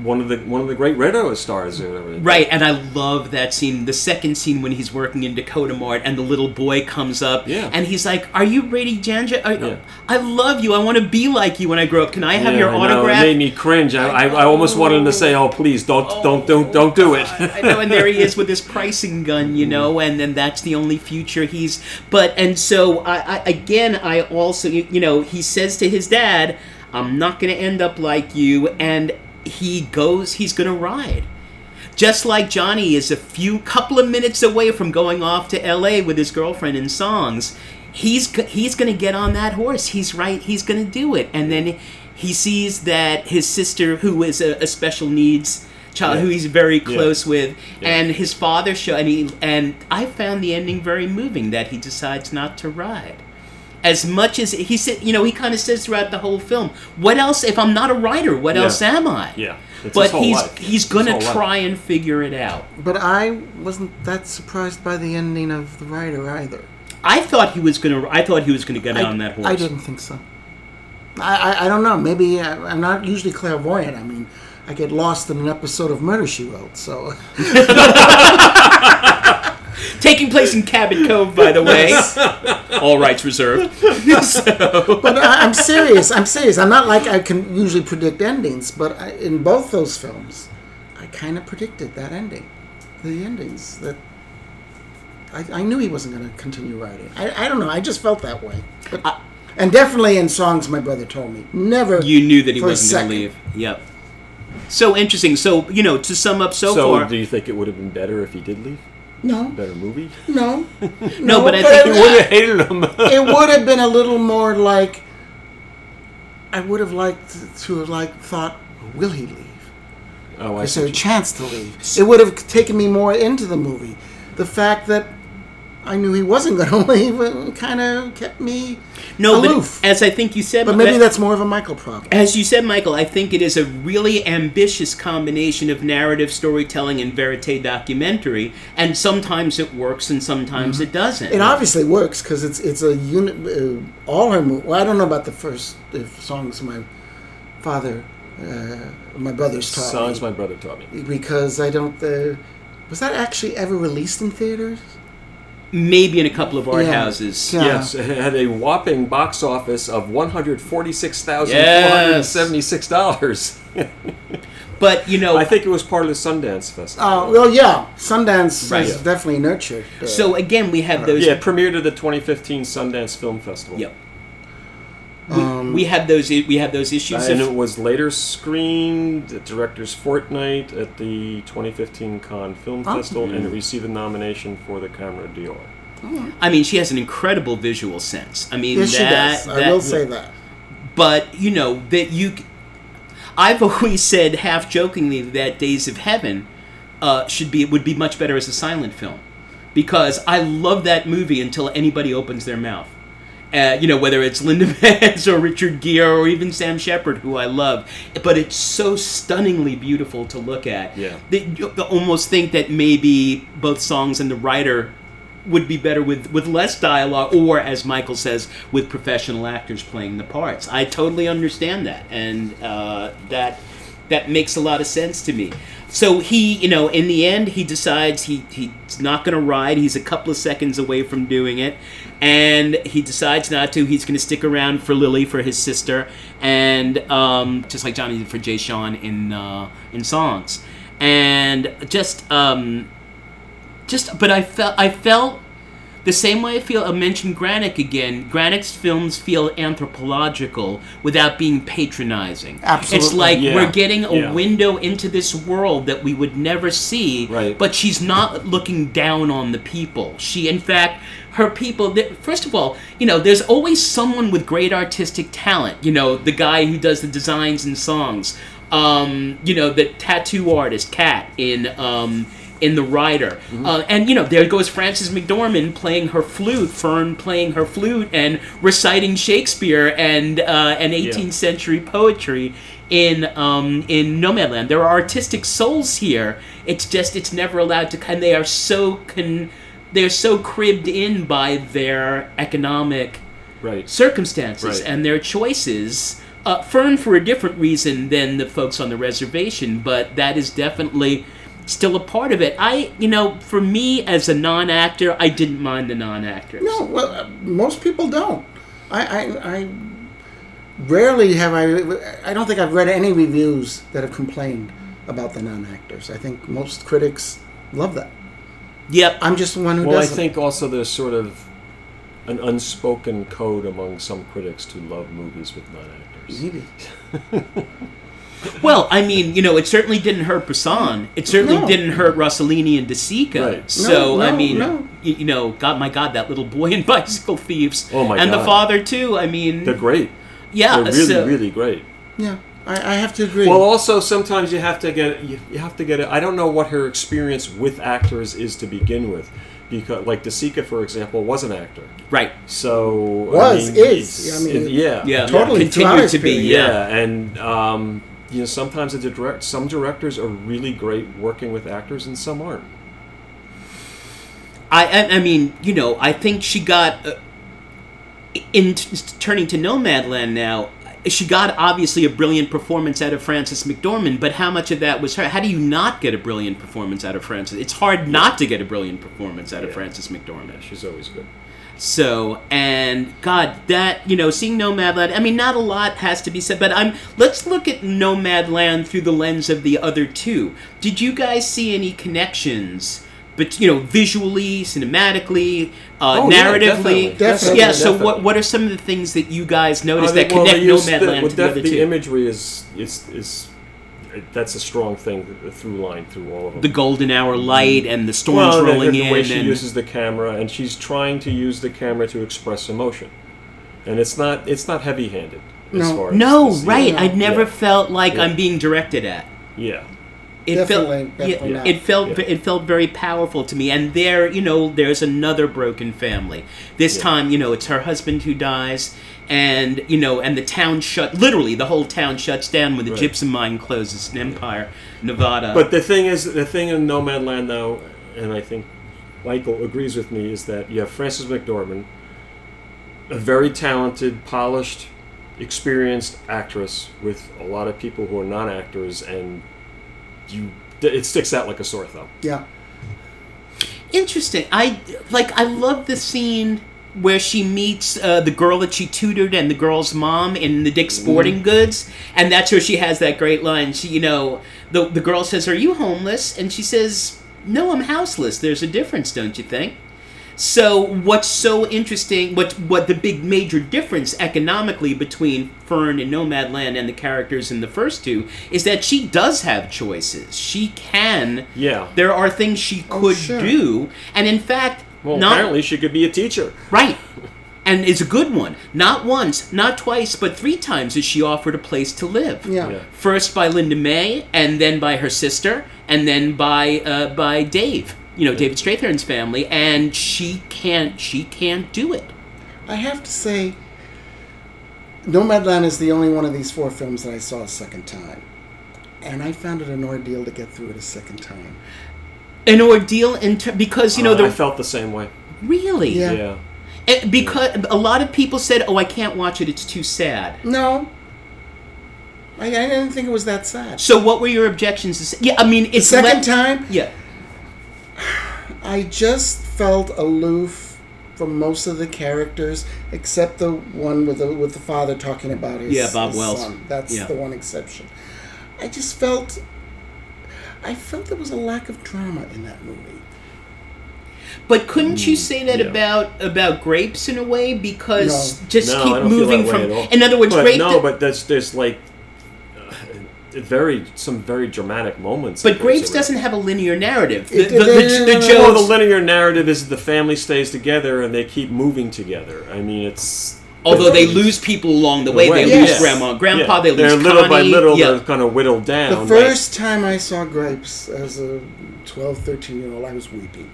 C: one of the one of the great radio stars or whatever.
B: Right, and I love that scene. The second scene when he's working in Dakota Mart and the little boy comes up
C: Yeah.
B: and he's like, "Are you Brady Janja? I,
C: Yeah.
B: I love you. I want to be like you when I grow up. Can I have
C: Yeah,
B: your
C: I know.
B: autograph?"
C: It made me cringe. I, I, I almost wanted him to say, "Oh, please don't oh don't don't don't do it."
B: I know, and there he is with his <laughs> pricing gun, you mm. know, and then that's the only future he's. But and so I, I again, I also you, you know he says to his dad, "I'm not going to end up like you," and he goes, he's going to ride. Just like Johnny is a few couple of minutes away from going off to L.A. with his girlfriend in songs, he's he's going to get on that horse. He's right. He's going to do it, and then he sees that his sister, who is a, a special needs child,
C: Yeah.
B: who he's very close with,
C: Yeah.
B: and his father show, and he and I found the ending very moving that he decides not to ride. As much as he said, you know, he kind of says throughout the whole film, "What else? If I'm not a writer, what
C: Yeah.
B: else am I?"
C: Yeah, it's
B: but he's
C: life.
B: he's gonna
C: whole life.
B: try and figure it out.
D: But I wasn't that surprised by the ending of the rider either.
B: I thought he was gonna. I thought he was gonna get
D: I,
B: on that horse.
D: I didn't think so. I, I, I don't know. Maybe I, I'm not usually clairvoyant. I mean, I get lost in an episode of Murder She Wrote. So <laughs> <laughs>
B: Taking place in Cabot Cove, by the way. <laughs> All rights reserved. <laughs> so,
D: But I, I'm serious. I'm serious. I'm not like I can usually predict endings, but I, in both those films, I kind of predicted that ending, the endings that. I, I knew he wasn't going to continue writing. I, I don't know. I just felt that way. But, and definitely in songs, my brother told me never.
B: you knew that he wasn't going to leave. Yep. So interesting. So, you know, to sum up so,
C: So,
B: far.
C: do you think it would have been better if he did leave?
D: No,
C: Better movie?
D: no, <laughs>
B: No, but I think
C: You
D: it,
C: would have hated him. <laughs>
D: it would have been a little more like. I would have liked to have like thought, will he leave?
C: oh, I
D: Is there a
C: see.
D: chance to leave? It would have taken me more into the movie. The fact that I knew he wasn't going <laughs> to leave kind of kept me
B: no,
D: aloof.
B: but as I think you said,
D: But maybe
B: that-
D: that's more of a Michael problem.
B: As you said, Michael, I think it is a really ambitious combination of narrative storytelling and verite documentary, and sometimes it works and sometimes it doesn't.
D: It obviously works because it's it's a unit. Uh, all her mo- Well, I don't know about the first uh, songs my father, uh, my brothers taught
C: Songs
D: me
C: my brother taught me.
D: because I don't. Uh, was that actually ever released in theaters?
B: Maybe in a couple of art
D: Yeah.
B: houses.
D: Yeah.
C: Yes, it had a whopping box office of one hundred forty-six thousand four hundred seventy-six dollars.
B: But, you know,
C: I think it was part of the Sundance Festival.
D: Oh well, yeah. Sundance
B: Right.
D: has definitely nurtured. uh,
B: so again, we have those.
C: yeah, it premiered at the 2015 Sundance Film Festival.
B: Yep. We, we have those. We have those issues.
C: And
B: of-
C: it was later screened at Directors Fortnight at the 2015 Cannes Film
D: Oh.
C: Festival, and it received a nomination for the Camera d'Or.
B: I mean, she has an incredible visual sense. I mean,
D: yes, she
B: that,
D: does.
B: that
D: I will say that.
B: but you know that you I've <laughs> always said half jokingly that days of heaven uh, should be would be much better as a silent film because i love that movie until anybody opens their mouth uh, you know whether it's linda <laughs> Manz or richard gere or even sam shepard who i love. But it's so stunningly beautiful to look at
C: Yeah.
B: that you almost think that maybe both songs and the rider would be better with, with less dialogue or as michael says with professional actors playing the parts. I totally understand that. And uh, that that makes a lot of sense to me. So he you know in the end he decides he, he's not going to ride. He's a couple of seconds away from doing it and he decides not to. He's going to stick around for lily for his sister and um, just like johnny did for Jashaun in uh, in songs. And just um, just but I felt I felt the same way I feel I mentioned Granik again. Granik's films feel anthropological without being patronizing.
D: Absolutely, It's
B: like
C: Yeah.
B: we're getting a
C: Yeah.
B: window into this world that we would never see.
C: Right.
B: But she's not looking down on the people. She, in fact, her people. First of all, you know, there's always someone with great artistic talent. You know, the guy who does the designs and songs. Um, you know, the tattoo artist Cat in. Um, in the rider, uh, and you know there goes Frances McDormand playing her flute, Fern playing her flute, and reciting Shakespeare and uh, and 18th century poetry in um, in Nomadland. There are artistic souls here. It's just it's never allowed to, and they are so con, they're so cribbed in by their economic
C: Right.
B: circumstances
C: Right.
B: and their choices. Uh, Fern for a different reason than the folks on the reservation, but that is definitely still a part of it. I, you know, for me as a non-actor, I didn't mind the non-actors.
D: No, well, uh, most people don't. I, I, I rarely have I. I don't think I've read any reviews that have complained about the non-actors. I think most critics love that.
B: Yep.
D: I'm just the one who
C: Well, I
D: doesn't.
C: think also there's sort of an unspoken code among some critics to love movies with non-actors.
D: Maybe. <laughs>
B: Well, I mean, you know, it certainly didn't hurt Bresson. It certainly
D: No.
B: didn't hurt Rossellini and De Sica.
C: Right.
B: So,
D: No,
B: I mean,
D: no.
B: You, you know, God, my God, that little boy <laughs> in Bicycle Thieves.
C: Oh, my
B: And the father, too. I mean,
C: They're great.
B: yeah.
C: They're really,
B: so-
C: really great.
D: Yeah, I, I have to agree.
C: Well, also sometimes you have to get you, you have to get it. I don't know what her experience with actors is to begin with, because like De Sica, for example, was an actor.
B: Right.
C: So
D: Was,
C: I mean,
D: is, I mean,
C: it- yeah,
B: Yeah.
D: Totally,
B: Continue
D: throughout
B: to be, yeah.
C: yeah, and um, you know sometimes the direct some directors are really great working with actors and some aren't.
B: I, I, I mean, you know, I think she got uh, in t- turning to Nomadland now. she got obviously a brilliant performance out of Frances McDormand, but how much of that was her? How do you not get a brilliant performance out of Frances? It's hard not to get a brilliant performance out of
C: Yeah.
B: Frances McDormand.
C: She's always good.
B: So, and God, that you know, seeing Nomadland. I mean, not a lot has to be said, but I'm. Let's look at Nomadland through the lens of the other two. Did you guys see any connections? But you know, visually, cinematically, uh,
C: Oh, yeah,
B: narratively,
C: definitely.
D: Definitely,
B: yeah. So, what
C: definitely.
B: what are some of the things that you guys noticed
C: I think,
B: that
C: well,
B: connect
C: use the-
B: Nomadland
C: well,
B: to the other
C: the
B: two?
C: imagery is is is that's a strong thing a through line through all of them.
B: the golden hour light mm. and the storms
C: well, the-
B: rolling
C: the,
B: in,
C: way she
B: and
C: uses the camera, and she's trying to use the camera to express emotion, and it's not it's not heavy handed. As
D: No.
C: far as
B: no,
C: this-
B: right?
C: yeah.
B: I never
C: Yeah.
B: felt like
C: Yeah.
B: I'm being directed at.
C: Yeah.
B: it
D: Definitely,
B: felt
D: definitely
B: yeah,
D: not.
B: it felt
C: Yeah.
B: it felt very powerful to me and there you know there's another broken family this
C: Yeah.
B: time you know it's her husband who dies and you know and the town shut literally the whole town shuts down when the
C: Right.
B: gypsum mine closes in empire nevada
C: But the thing is, the thing in Nomadland, though, and I think Michael agrees with me, is that you have Frances McDormand, a very talented, polished, experienced actress with a lot of people who are non actors, and you it sticks out like a sore thumb.
D: Yeah.
B: interesting i like i love the scene where she meets uh, the girl that she tutored and the girl's mom in the Dick's Sporting Goods, and that's where she has that great line. She, you know, the the girl says, "Are you homeless?" And she says, "No, I'm houseless." There's a difference, don't you think? So what's so interesting? What what the big major difference economically between Fern and Nomadland and the characters in the first two is that she does have choices. She can.
C: Yeah.
B: There are things she
D: Oh,
B: could
D: sure.
B: do, and in fact,
C: Well,
B: not
C: apparently she could be a teacher.
B: right. And it's a good one. Not once, not twice, but three times is she offered a place to live.
D: Yeah.
C: Yeah.
B: First by Linda May, and then by her sister, and then by uh, by Dave. You know, David Strathairn's family, and she can't she can't do it.
D: I have to say, Nomadland is the only one of these four films that I saw a second time. And I found it an ordeal to get through it a second time.
B: An ordeal in ter- because you know
C: Uh,
B: the
C: I felt the same way.
B: really
D: Yeah.
C: Yeah.
B: It- because a lot of people said, "Oh, I can't watch it; it's too sad."
D: No. I, I didn't think it was that sad.
B: So, what were your objections? To say? Yeah, I mean, it's
D: Second
B: le-
D: time,
B: Yeah, <sighs>
D: I just felt aloof from most of the characters, except the one with the with the father talking about his,
B: Yeah, Bob
D: his
B: Wells.
D: son. That's
B: Yeah.
D: the one exception. I just felt, I felt there was a lack of drama in that movie.
B: but couldn't you say that
C: yeah.
B: about about grapes in a way? Because
D: No.
B: just
C: No,
B: keep
C: I don't feel
B: moving
C: that way
B: from.
C: at all.
B: In other words,
C: but
B: grape.
C: no, but there's there's like uh, very some very dramatic moments.
B: but grapes doesn't have a linear narrative. The,
D: It-
B: the, the,
D: it-
B: the,
D: it-
B: joke-
C: Well, the linear narrative is the family stays together and they keep moving together. I mean, it's
B: although they lose people along the way, they
D: Yes.
B: lose grandma, grandpa.
C: Yeah.
B: They lose
C: They're little by little.
B: Yeah.
C: They're kind of whittled down.
D: The first time I saw Grapes as a 12, 13 year old, I was weeping.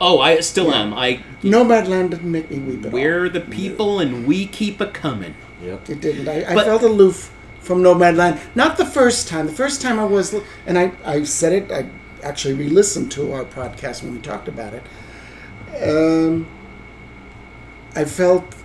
B: Oh, I still am. I
D: Nomadland didn't make me weep at
B: we're the people, and we keep a coming.
C: Yep.
D: It didn't. I, I
B: But-
D: felt aloof from Nomadland. Not the first time. The first time I was, and I, I said it, I actually re listened to our podcast when we talked about it. Um, I felt that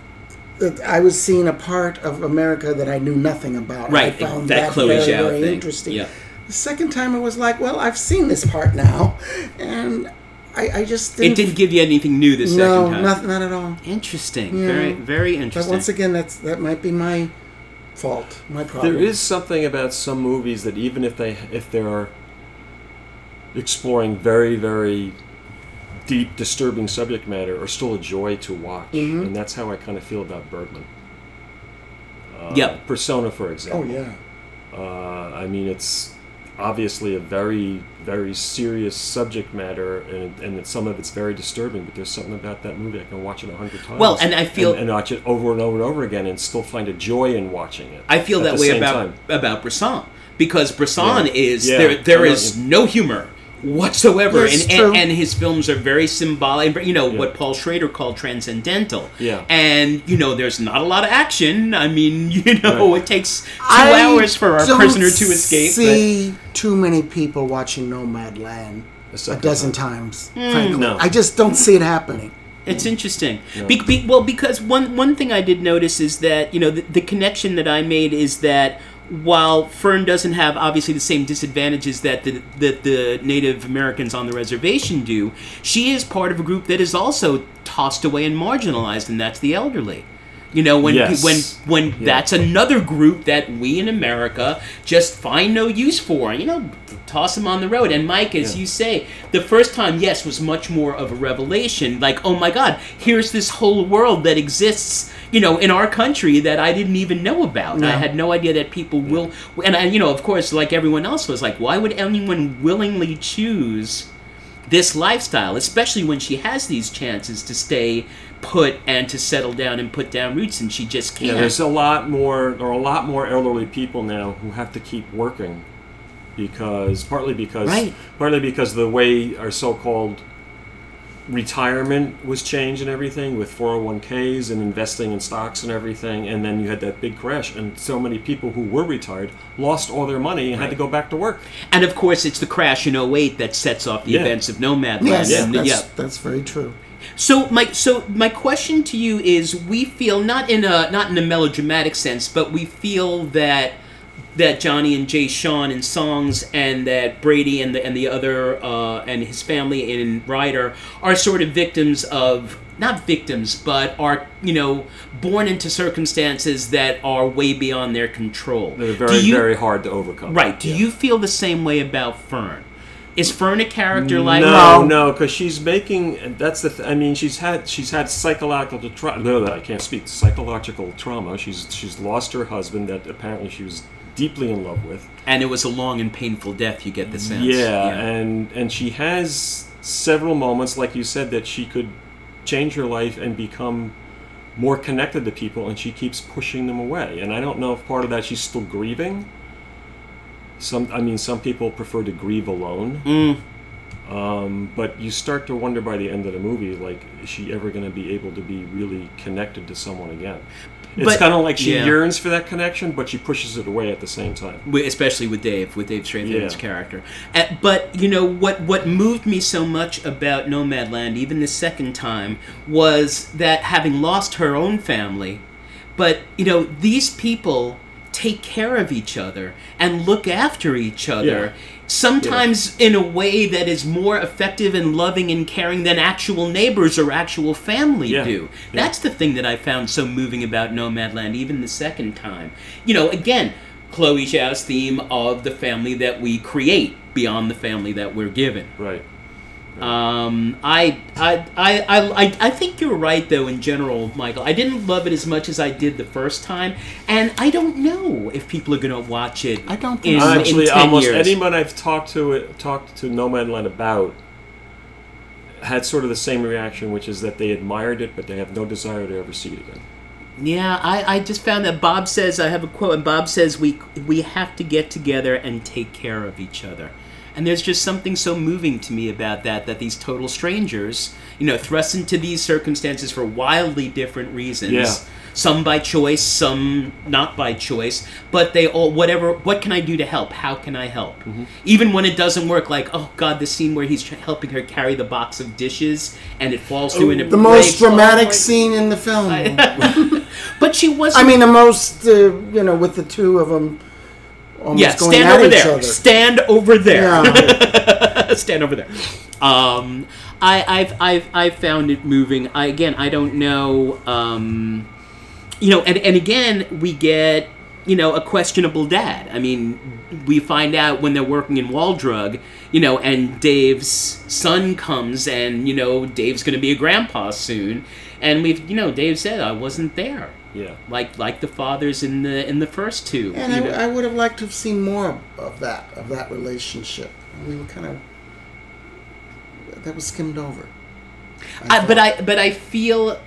D: I was seeing a part of America that I knew nothing about.
B: Right,
D: I found
B: that
D: that,
B: Chloe
D: very,
B: Zhao
D: very
B: thing.
D: interesting.
B: Yeah.
D: The second time I was like, well, I've seen this part now. And I, I just didn't.
B: It didn't give you anything new the second
D: no, not, not at all.
B: Interesting.
D: Yeah.
B: Very, very
D: But
B: interesting.
D: once again, that's that might be my fault, my problem.
C: There is something about some movies that even if they if they're exploring very very deep disturbing subject matter are still a joy to watch
D: Mhm.
C: and that's how i kind of feel about bergman uh,
B: Yep.
C: persona for example.
D: Oh yeah.
C: uh, i mean it's obviously a very very serious subject matter and, and some of it's very disturbing but there's something about that movie i can watch it a hundred times
B: Well, and I feel-
C: and, and watch it over and over and over again and still find a joy in watching it
B: I feel that way about
C: time.
B: about Bresson because Bresson
C: Yeah.
B: is
C: Yeah.
B: there. There
C: I know.
B: is no humor whatsoever, and,
D: true.
B: and and his films are very symbolic. You know
C: Yeah.
B: what Paul Schrader called transcendental.
C: Yeah.
B: and you know there's not a lot of action. I mean, <laughs> you know,
C: Right.
B: it takes two
D: I
B: hours for our prisoner to escape. but-
D: See too many people watching Nomadland
C: A
D: a dozen
C: time.
D: times. Hmm. Frankly,
C: No.
D: I just don't see it happening.
B: It's interesting. Be, be, well, because one one thing I did notice is that you know the, the connection that I made is that while Fern doesn't have obviously the same disadvantages that the that the Native Americans on the reservation do, she is part of a group that is also tossed away and marginalized, and that's the elderly. You know, when
C: Yes.
B: when when that's another group that we in America just find no use for. You know, toss them on the road. And Mike, as
C: Yeah.
B: you say, the first time, yes, was much more of a revelation. Like, oh my God, here's this whole world that exists. You know, in our country that I didn't even know about. I had no idea that people will. And I, you know, of course, like everyone else was like, why would anyone willingly choose? this lifestyle, especially when she has these chances to stay put and to settle down and put down roots, and she just can't.
C: Yeah, there's a lot more. There are a lot more elderly people now who have to keep working because partly because
B: Right.
C: partly because the way our so-called retirement was changed and everything with 401ks and investing in stocks and everything and then you had that big crash and so many people who were retired lost all their money and had to go back to work
B: and of course, it's the crash in 08 that sets off the
C: Yeah.
B: events of Nomadland.
D: Yes,
B: and, uh,
D: that's,
B: yeah.
D: that's very true.
B: So my so my question to you is: We feel not in a not in a melodramatic sense, but we feel that that Johnny and Jashaun in songs, and that Brady and the and the other uh, and his family in Rider are sort of victims of not victims, but are you know born into circumstances that are way beyond their control.
C: they're very
B: you-
C: very hard to overcome
B: right. Do
C: Yeah.
B: you feel the same way about Fern? Is Fern a character like
C: no, no, because she's making. That's the. Th- I mean, she's had she's had psychological trauma. No, that I can't speak. Psychological trauma. She's she's lost her husband that apparently she was deeply in love with.
B: And it was a long and painful death. You get the sense.
C: Yeah, and and she has several moments, like you said, that she could change her life and become more connected to people, and she keeps pushing them away. And I don't know if part of that she's still grieving. Some, I mean, some people prefer to grieve alone.
B: Mm.
C: Um, but you start to wonder by the end of the movie, like, is she ever going to be able to be really connected to someone again? It's kind of like she
B: yeah.
C: yearns for that connection, but she pushes it away at the same time.
B: Especially with Dave, with Dave Strathairn's
C: Yeah.
B: character. Uh, but you know what? What moved me so much about Nomadland, even the second time, was that having lost her own family, but you know these people take care of each other and look after each other.
C: Yeah.
B: Sometimes in a way that is more effective and loving and caring than actual neighbors or actual family
C: Yeah.
B: do.
C: Yeah.
B: That's the thing that I found so moving about Nomadland, even the second time. You know, again, Chloe Zhao's theme of the family that we create beyond the family that we're given.
C: Right.
B: Um, I, I, I, I, I- I think you're right, though, in general, Michael. I didn't love it as much as I did the first time, and I don't know if people are going to watch it
D: I don't think so.
C: Actually,
B: in 10
C: almost
B: years.
C: anyone I've talked to it, talked to Nomadland about had sort of the same reaction, which is that they admired it, but they have no desire to ever see it again.
B: Yeah, I, I just found that Bob says I have a quote, and Bob says we we have to get together and take care of each other. And there's just something so moving to me about that that these total strangers, you know, thrust into these circumstances for wildly different reasons.
C: Yeah.
B: Some by choice, some not by choice, but they all whatever. What can I do to help? How can I help?
C: Mm-hmm.
B: Even when it doesn't work, like oh god, the scene where he's tr- helping her carry the box of dishes and it falls through and it
D: The most.
B: Oh
D: dramatic
B: my- <laughs>
D: scene in the film. I, <laughs>
B: But she wasn't.
D: I mean, the most, uh, you know, with the two of them almost
B: Yeah,
D: going
B: stand
D: at
B: over
D: each
B: there.
D: other.
B: Stand over there.
D: Yeah. <laughs>
B: stand over there. Um, I, I've, I've, I've found it moving. I, again, I don't know. Um, you know, and, and again, we get you know a questionable dad. I mean, we find out when they're working in Wall Drug, you know, and Dave's son comes, and you know, Dave's going to be a grandpa soon, and we've, you know, Dave said I wasn't there.
C: Yeah.
B: Like, like the fathers in the in the first two.
D: And I. I would have liked to have seen more of that, of that relationship. We were kind of, that was skimmed over.
B: I, but. I but I feel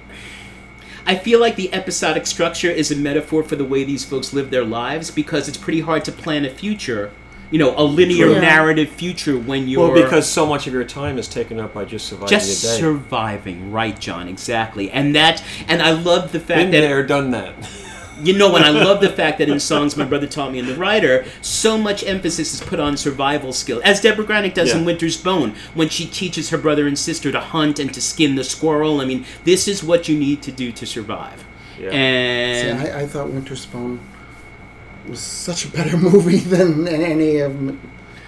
B: I feel like the episodic structure is a metaphor for the way these folks live their lives because it's pretty hard to plan a future, you know, a linear
D: True.
B: narrative future when you're
C: Well, because so much of your time is taken up by just surviving
B: just
C: a day.
B: surviving, right, John? Exactly, and that and I love the fact
C: Been
B: that
C: there, done that. <laughs>
B: You know, and I love the <laughs> fact that in songs my brother taught me and the rider, so much emphasis is put on survival skill, as Deborah Granik does in Winter's Bone when she teaches her brother and sister to hunt and to skin the squirrel. I mean, this is what you need to do to survive.
C: Yeah.
D: See, I, I thought winter's Spawn was such a better <laughs> movie than any of them.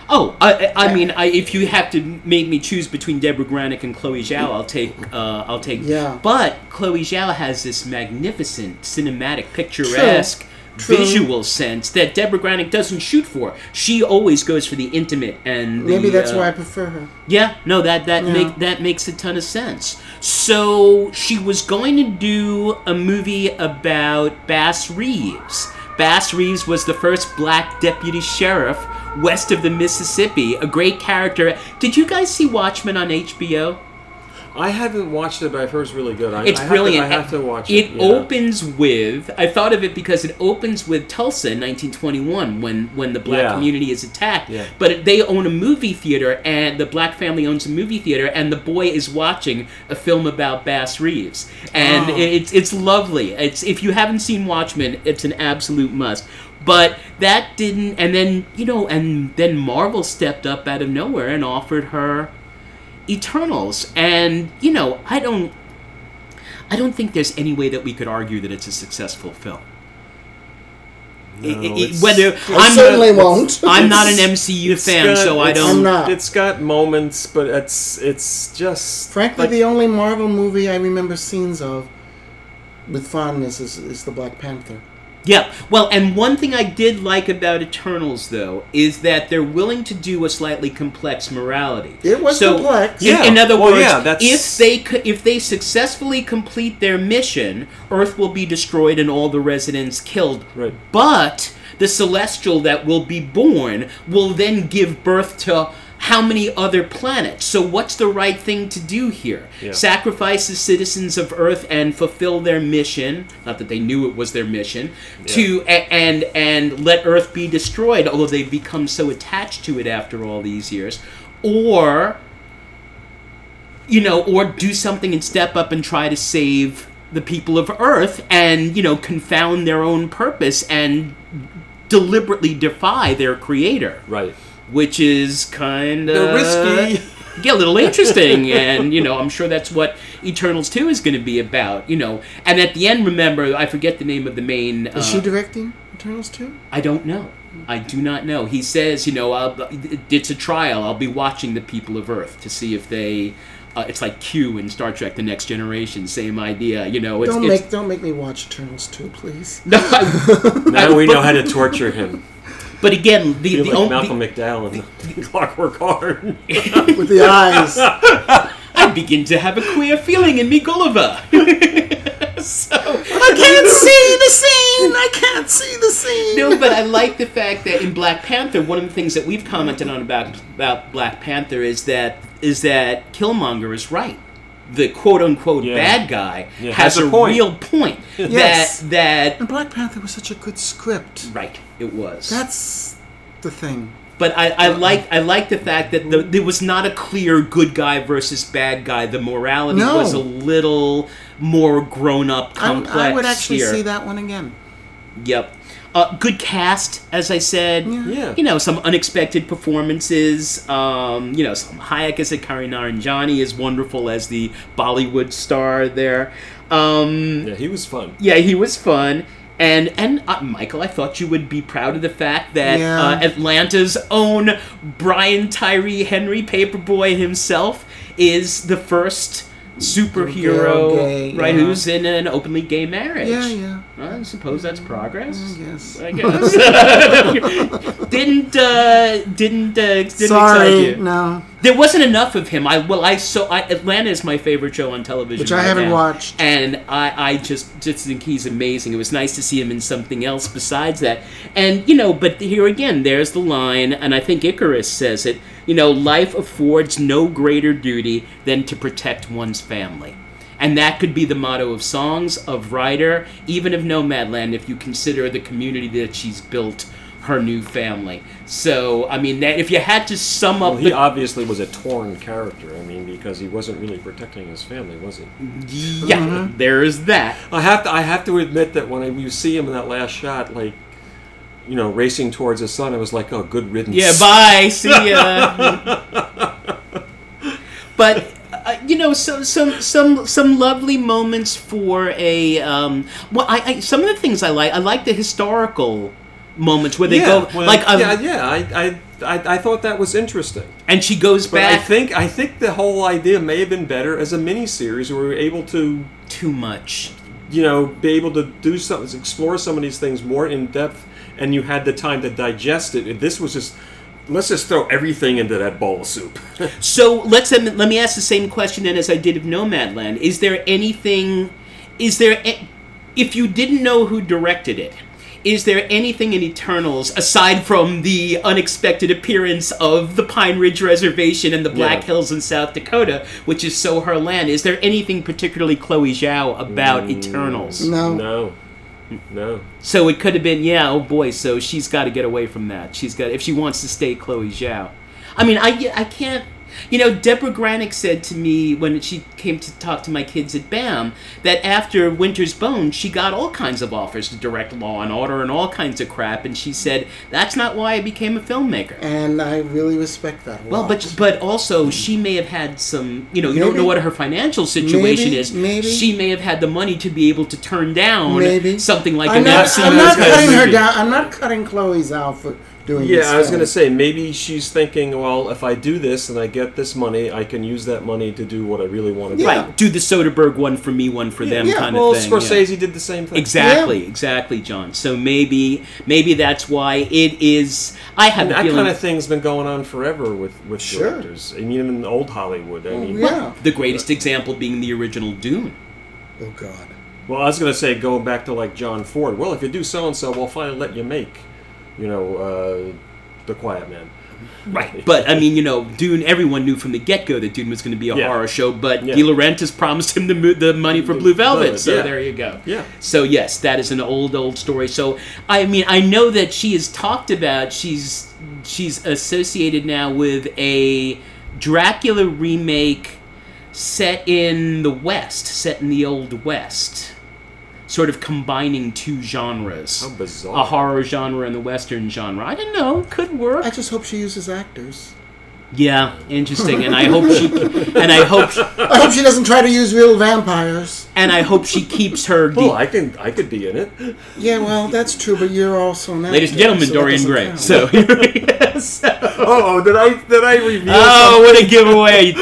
B: oh, I, I mean, I, if you have to make me choose between Deborah Granik and Chloe Zhao, I'll take uh, I'll take.
D: Yeah.
B: But Chloe Zhao has this magnificent cinematic, picturesque.
D: True.
B: Visual sense that Deborah Granik doesn't shoot for. She always goes for the intimate and the,
D: Maybe that's
B: uh,
D: why I prefer her.
B: Yeah, no, that that
D: Yeah.
B: make that makes a ton of sense. So she was going to do a movie about Bass Reeves. Bass Reeves was the first black deputy sheriff west of the Mississippi, a great character. Did you guys see Watchmen on HBO?
C: I haven't watched it, but I've heard it's really good. I,
B: It's
C: I have
B: brilliant.
C: To, I have to watch it.
B: It
C: yeah.
B: opens with I thought of it because it opens with Tulsa in 1921 when when the black
C: Yeah.
B: community is attacked.
C: Yeah.
B: But they own a movie theater and the black family owns a movie theater and the boy is watching a film about Bass Reeves and
D: Oh.
B: it's it's lovely. It's if you haven't seen Watchmen, it's an absolute must. But that didn't and then you know and then Marvel stepped up out of nowhere and offered her Eternals and you know I don't I don't think there's any way that we could argue that it's a successful film.
C: No,
B: It- it- whether
D: I
B: I'm
D: certainly
B: not,
D: won't.
B: I'm not an MCU fan,
C: got-
B: so I
C: it's-
B: don't.
D: I'm not.
C: It's got moments, but it's it's just
D: Frankly,
C: like-
D: the only Marvel movie I remember scenes of with fondness is, is the Black Panther.
B: Yeah, well, and one thing I did like about Eternals, though, is that they're willing to do a slightly complex morality.
D: It was
B: So,
D: complex.
B: In,
C: Yeah,
B: in other
C: well,
B: words,
C: yeah, that's-
B: if they co- if they successfully complete their mission, Earth will be destroyed and all the residents killed.
C: Right.
B: But the celestial that will be born will then give birth to how many other planets? So what's the right thing to do here?
C: Yeah.
B: Sacrifice the citizens of Earth and fulfill their mission. Not that they knew it was their mission. To and and let Earth be destroyed, although they've become so attached to it after all these years. Or you know, or do something and step up and try to save the people of Earth and, you know, confound their own purpose and deliberately defy their creator,
C: right.
B: Which is kind of
C: They're risky.
B: Yeah, a little interesting, and you know, I'm sure that's what Eternals 2 is going to be about, you know. And at the end, remember, I forget the name of the main.
D: Is
B: uh,
D: she directing Eternals Two?
B: I don't know. I do not know. He says, you know, I'll, it's a trial. I'll be watching the people of Earth to see if they. Uh, it's like Q in Star Trek: The Next Generation. Same idea. You know, it's,
D: Don't
B: it's
D: make don't make me watch Eternals two, please.
B: no. I- <laughs>
C: Now we know how to torture him.
B: But again, the
C: Feel
B: the
C: like
B: only
C: Malcolm McDowell in <laughs> Clockwork Orange. <laughs>
D: With the eyes. <laughs>
B: I begin to have a queer feeling in me, Gulliver. so
D: I can't see the scene. I can't see the scene.
B: No, but I like the fact that in Black Panther, one of the things that we've commented on about about Black Panther is that is that Killmonger is right. The quote unquote
C: Yeah.
B: bad guy
C: Yeah,
B: has,
C: has a
B: a
C: point.
B: real point. <laughs>
D: Yes.
B: That that
D: And Black Panther was such a good script.
B: right it was.
D: That's the thing.
B: but I, I like I like the fact that the, there was not a clear good guy versus bad guy. The morality
D: No.
B: was a little more grown up,
D: I,
B: complex.
D: I would actually
B: here.
D: see that one again.
B: Yep. Uh, good cast, as I said.
C: Yeah.
B: You know, some unexpected performances. Um, you know, Salma Hayek as a Kari Nanjiani is wonderful as the Bollywood star there. Um,
C: Yeah, he was fun.
B: yeah, he was fun. And and uh, Michael, I thought you would be proud of the fact that
D: Yeah.
B: uh, Atlanta's own Brian Tyree Henry Paper Boi himself is the first superhero,
D: Gay,
B: right?
D: yeah.
B: Who's in an openly gay marriage?
D: Yeah, yeah.
B: I suppose that's progress.
D: Yes.
B: I guess. <laughs> didn't uh, didn't uh, didn't excite you.
D: no.
B: There wasn't enough of him. I well, I so I, Atlanta is my favorite show on television,
D: Which I haven't
B: now.
D: watched.
B: and I I just just think he's amazing. It was nice to see him in something else besides that, and you know, but here again, there's the line, and I think Ikaris says it. You know, life affords no greater duty than to protect one's family. And that could be the motto of songs, of Rider, even of Nomadland, if you consider the community that she's built her new family. So I mean, that if you had to sum up,
C: Well, he
B: the,
C: obviously was a torn character. I mean, because he wasn't really protecting his family, was he?
B: yeah,
C: Mm-hmm.
B: there is that.
C: I have to. I have to admit that when I, you see him in that last shot, like, you know, racing towards his son, I was like, "Oh, good riddance."
B: Yeah, bye. See ya. <laughs> but uh, you know, some some some some lovely moments for a. Um, well, I, I some of the things I like. I like the historical moments where they
C: yeah,
B: go
C: well,
B: like um,
C: yeah, yeah. I, I, I, I thought that was interesting.
B: and she goes
C: But I think I think the whole idea may have been better as a miniseries where we were able to,
B: too much.
C: you know, be able to do some, explore some of these things more in depth, and you had the time to digest it. This was just, let's just throw everything into that bowl of soup. <laughs>
B: So let's um, let me ask the same question then as I did of Nomadland. Is there anything? Is there if you didn't know who directed it? Is there anything in Eternals aside from the unexpected appearance of the Pine Ridge Reservation and the Black
C: Yeah.
B: Hills in South Dakota, which is so her land? Is there anything particularly Chloe Zhao about Eternals?
D: No.
C: no, no.
B: So it could have been, yeah, oh boy. So she's got to get away from that. She's got if she wants to stay Chloe Zhao. I mean, I I can't. You know, Deborah Granik said to me when she came to talk to my kids at BAM that after Winter's Bone, she got all kinds of offers to direct Law and Order and all kinds of crap, and she said that's not why I became a filmmaker.
D: And I really respect that.
B: Well,
D: lot.
B: but but also she may have had some. You know, you don't know what her financial situation
D: Maybe,
B: is.
D: maybe.
B: she may have had the money to be able to turn down
D: maybe
B: something like
D: I'm
B: an
D: not, I'm not cutting her down. I'm not cutting Chloe's out for doing. this
C: Yeah, I was gonna say maybe she's thinking, well, if I do this and I get this money, I can use that money to do what I really want to do.
D: Yeah.
B: Right, do the Soderbergh one for me, one for them
D: yeah,
B: kind
C: Well,
B: of thing. yeah.
C: Scorsese did the same thing.
B: Exactly, exactly, John. So maybe maybe that's why it is. I have
C: And
B: a
C: that
B: feeling
C: kind of thing's been going on forever with with
D: Sure.
C: directors. I mean, even in old Hollywood. I oh, mean,
D: yeah.
B: the greatest example being the original Dune.
D: Oh God.
C: Well, I was gonna say going back to like John Ford. Well, if you do so and so, we'll finally let you make, you know, uh, the Quiet Man.
B: Right, but I mean, you know, Dune. Everyone knew from the get go that Dune was going to be a
C: Yeah.
B: horror show. But
C: Yeah.
B: De Laurentiis promised him the the money for Blue Velvet,
C: Velvet,
B: so
C: yeah.
B: there you go.
C: Yeah.
B: So yes, that is an old old story. So I mean, I know that she is talked about. She's she's associated now with a Dracula remake set in the West, set in the old West. Sort of combining two genres.
C: How bizarre.
B: A horror genre and the western genre. I don't know. Could work.
D: I just hope she uses actors.
B: Yeah, interesting. And I hope she and I hope <laughs>
D: I hope she doesn't try to use real vampires.
B: and I hope she keeps her.
C: Well, I can I could be in it.
D: Yeah, well, that's true, but you're also an
B: Ladies and gentlemen,
D: so
B: Dorian Gray.
D: count.
B: So here he is. <laughs>
C: Oh, did I did I reveal?
B: Oh, what a giveaway!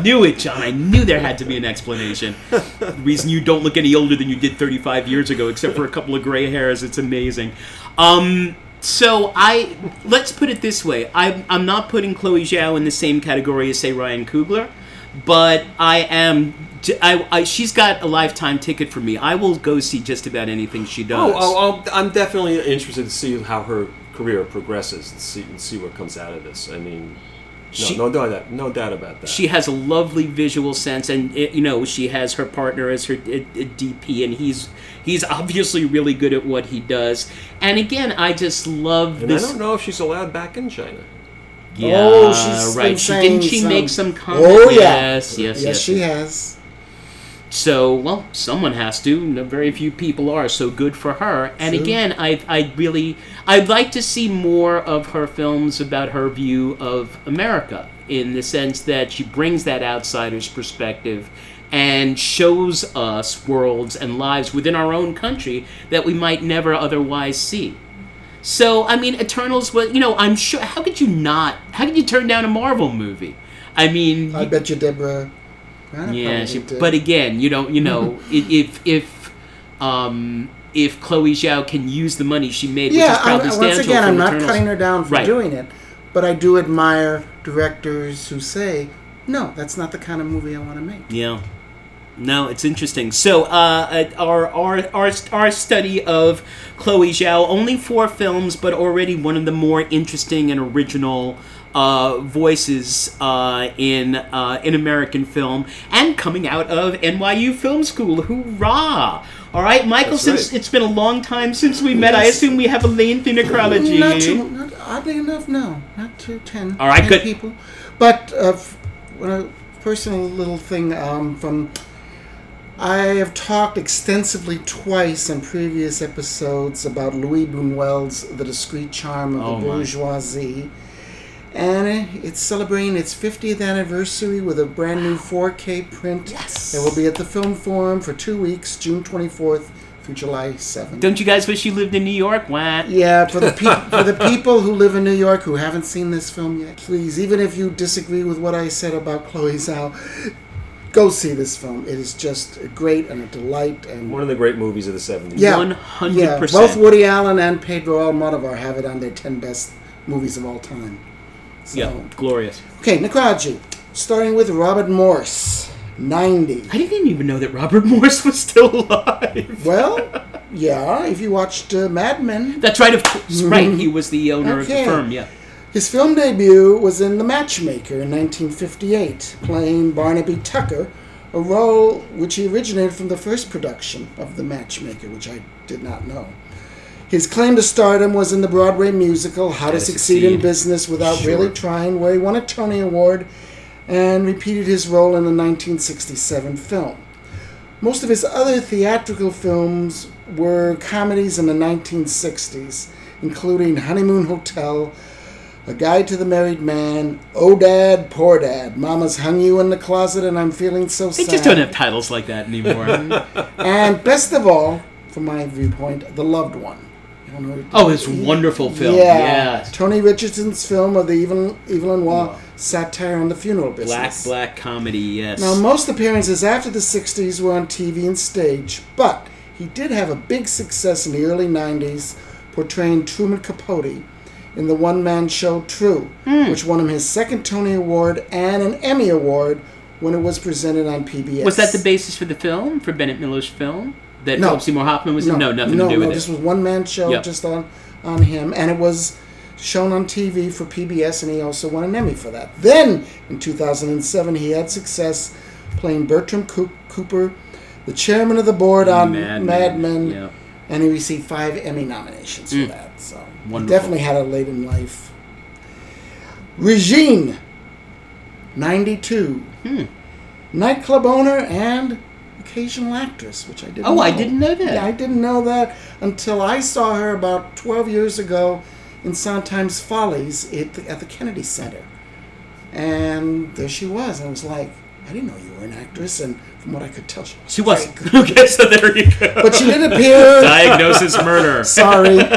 B: <laughs> knew it, John. I knew there had to be an explanation. The reason you don't look any older than you did 35 years ago, except for a couple of gray hairs. It's amazing. Um, so I let's put it this way: I'm I'm not putting Chloe Zhao in the same category as say Ryan Coogler, but I am. I, I, she's got a lifetime ticket for me. I will go see just about anything she does.
C: Oh, oh, oh, I'm definitely interested to see how her career progresses and see and see what comes out of this. I mean, no,
B: She-
C: no doubt, no doubt about that.
B: she has a lovely visual sense and it, you know she has her partner as her uh, uh, dp and he's he's obviously really good at what he does and again i just love
C: and I don't know if she's allowed back in China.
B: yeah
D: Oh, she's
B: right she, didn't she
D: some-
B: make some comment
D: Oh, yeah.
B: yes yes
D: Yes,
B: yes
D: she has.
B: so well someone has to very few people are so good for her and
D: True.
B: again i i really i'd like to see more of her films about her view of america in the sense that she brings that outsider's perspective and shows us worlds and lives within our own country that we might never otherwise see so i mean eternals was you know i'm sure how could you not how could you turn down a marvel movie i mean
D: I bet you Deborah. Granik
B: yeah, she, but again, you don't, you know, <laughs> if if um if Chloe Zhao can use the money she made,
D: yeah,
B: which is
D: I'm, once again, I'm not
B: Eternals-
D: cutting her down for
B: Right.
D: doing it, but I do admire directors who say, "No, that's not the kind of movie I want to make."
B: Yeah, No, it's interesting. So, uh, uh, our, our our our study of Chloe Zhao, only four films, but already one of the more interesting and original uh, voices uh, in uh, in American film, and coming out of NYU Film School. Hoorah! All right, Michael.
C: That's
B: since
C: right.
B: it's been a long time since we met, I assume we have a lengthy necrology.
D: Not too, not, oddly enough, no, not to ten.
B: All right,
D: 10
B: good.
D: people. But uh, f- a personal little thing um, from. I have talked extensively twice in previous episodes about Louis Buñuel's *The Discreet Charm of
B: Oh,
D: the
B: my.
D: Bourgeoisie*, and uh, it's celebrating its 50th anniversary with a brand new 4K print.
B: Yes.
D: It will be at the Film Forum for two weeks, June 24th through July 7th.
B: Don't you guys wish you lived in New York? What?
D: Yeah, for the pe- for the <laughs> people who live in New York who haven't seen this film yet, please, even if you disagree with what I said about Chloe Zhao, go see this film. It is just great and a delight. And
C: One of the great movies of the 70s.
D: yeah,
B: 100%.
D: yeah, both Woody Allen and Pedro Almodovar have it on their ten best movies of all time. So,
B: Yeah, glorious.
D: Okay, Necrogy, starting with Robert Morse, ninety.
B: I didn't even know that Robert <laughs> Morse was still alive.
D: Well, yeah, if you watched uh, Mad Men.
B: That's right, of course. Right, he was the owner
D: Okay.
B: of the firm, yeah.
D: His film debut was in The Matchmaker in 1958, playing Barnaby Tucker, a role which he originated from the first production of The Matchmaker, which I did not know. His claim to stardom was in the Broadway musical How to,
B: to
D: Succeed, in Business Without
B: Sure.
D: Really Trying, where he won a Tony Award and repeated his role in the 1967 film. Most of his other theatrical films were comedies in the 1960s, including Honeymoon Hotel, A Guide to the Married Man, Oh Dad, Poor Dad, Mama's Hung You in the Closet and I'm Feeling So Sad.
B: They just don't have titles like that anymore. <laughs>
D: And best of all, from my viewpoint, The Loved One. You don't know-
B: oh, it's a wonderful film.
D: Yeah. Tony Richardson's film of the Evil, Evelyn Waugh
B: Wow.
D: satire on the funeral business.
B: Black, black comedy, yes.
D: Now, most appearances after the 60s were on TV and stage, but he did have a big success in the early 90s portraying Truman Capote in the one man show True,
B: Hmm.
D: which won him his second Tony Award and an Emmy Award when it was presented on PBS.
B: was that the basis for the film, for Bennett Miller's film? That
D: No.
B: Philip Seymour Hoffman was in? No, nothing
D: no,
B: to do
D: no,
B: with
D: this
B: it.
D: This was one man show
B: Yep.
D: just on, on him, and it was shown on TV for PBS, and he also won an Emmy for that. Then, in 2007, he had success playing Bertram Coo- Cooper, the chairman of the board on
B: Mad
D: Mad,
B: Men,
D: Men,
B: yeah.
D: And he received five Emmy nominations for that. So,
B: Wonderful.
D: definitely had a late in life. Regine, 92.
B: Hmm.
D: Nightclub owner and occasional actress, which I didn't
B: Oh,
D: know.
B: I didn't know that.
D: Yeah, I didn't know that until I saw her about 12 years ago in Sondheim's Follies at the, at the Kennedy Center. And there she was. And I was like, I didn't know you were an actress. And from what I could tell, she was.
B: She was.
D: great. <laughs>
B: okay, so there you go.
D: But she did appear. <laughs>
B: Diagnosis murder.
D: Sorry. <laughs>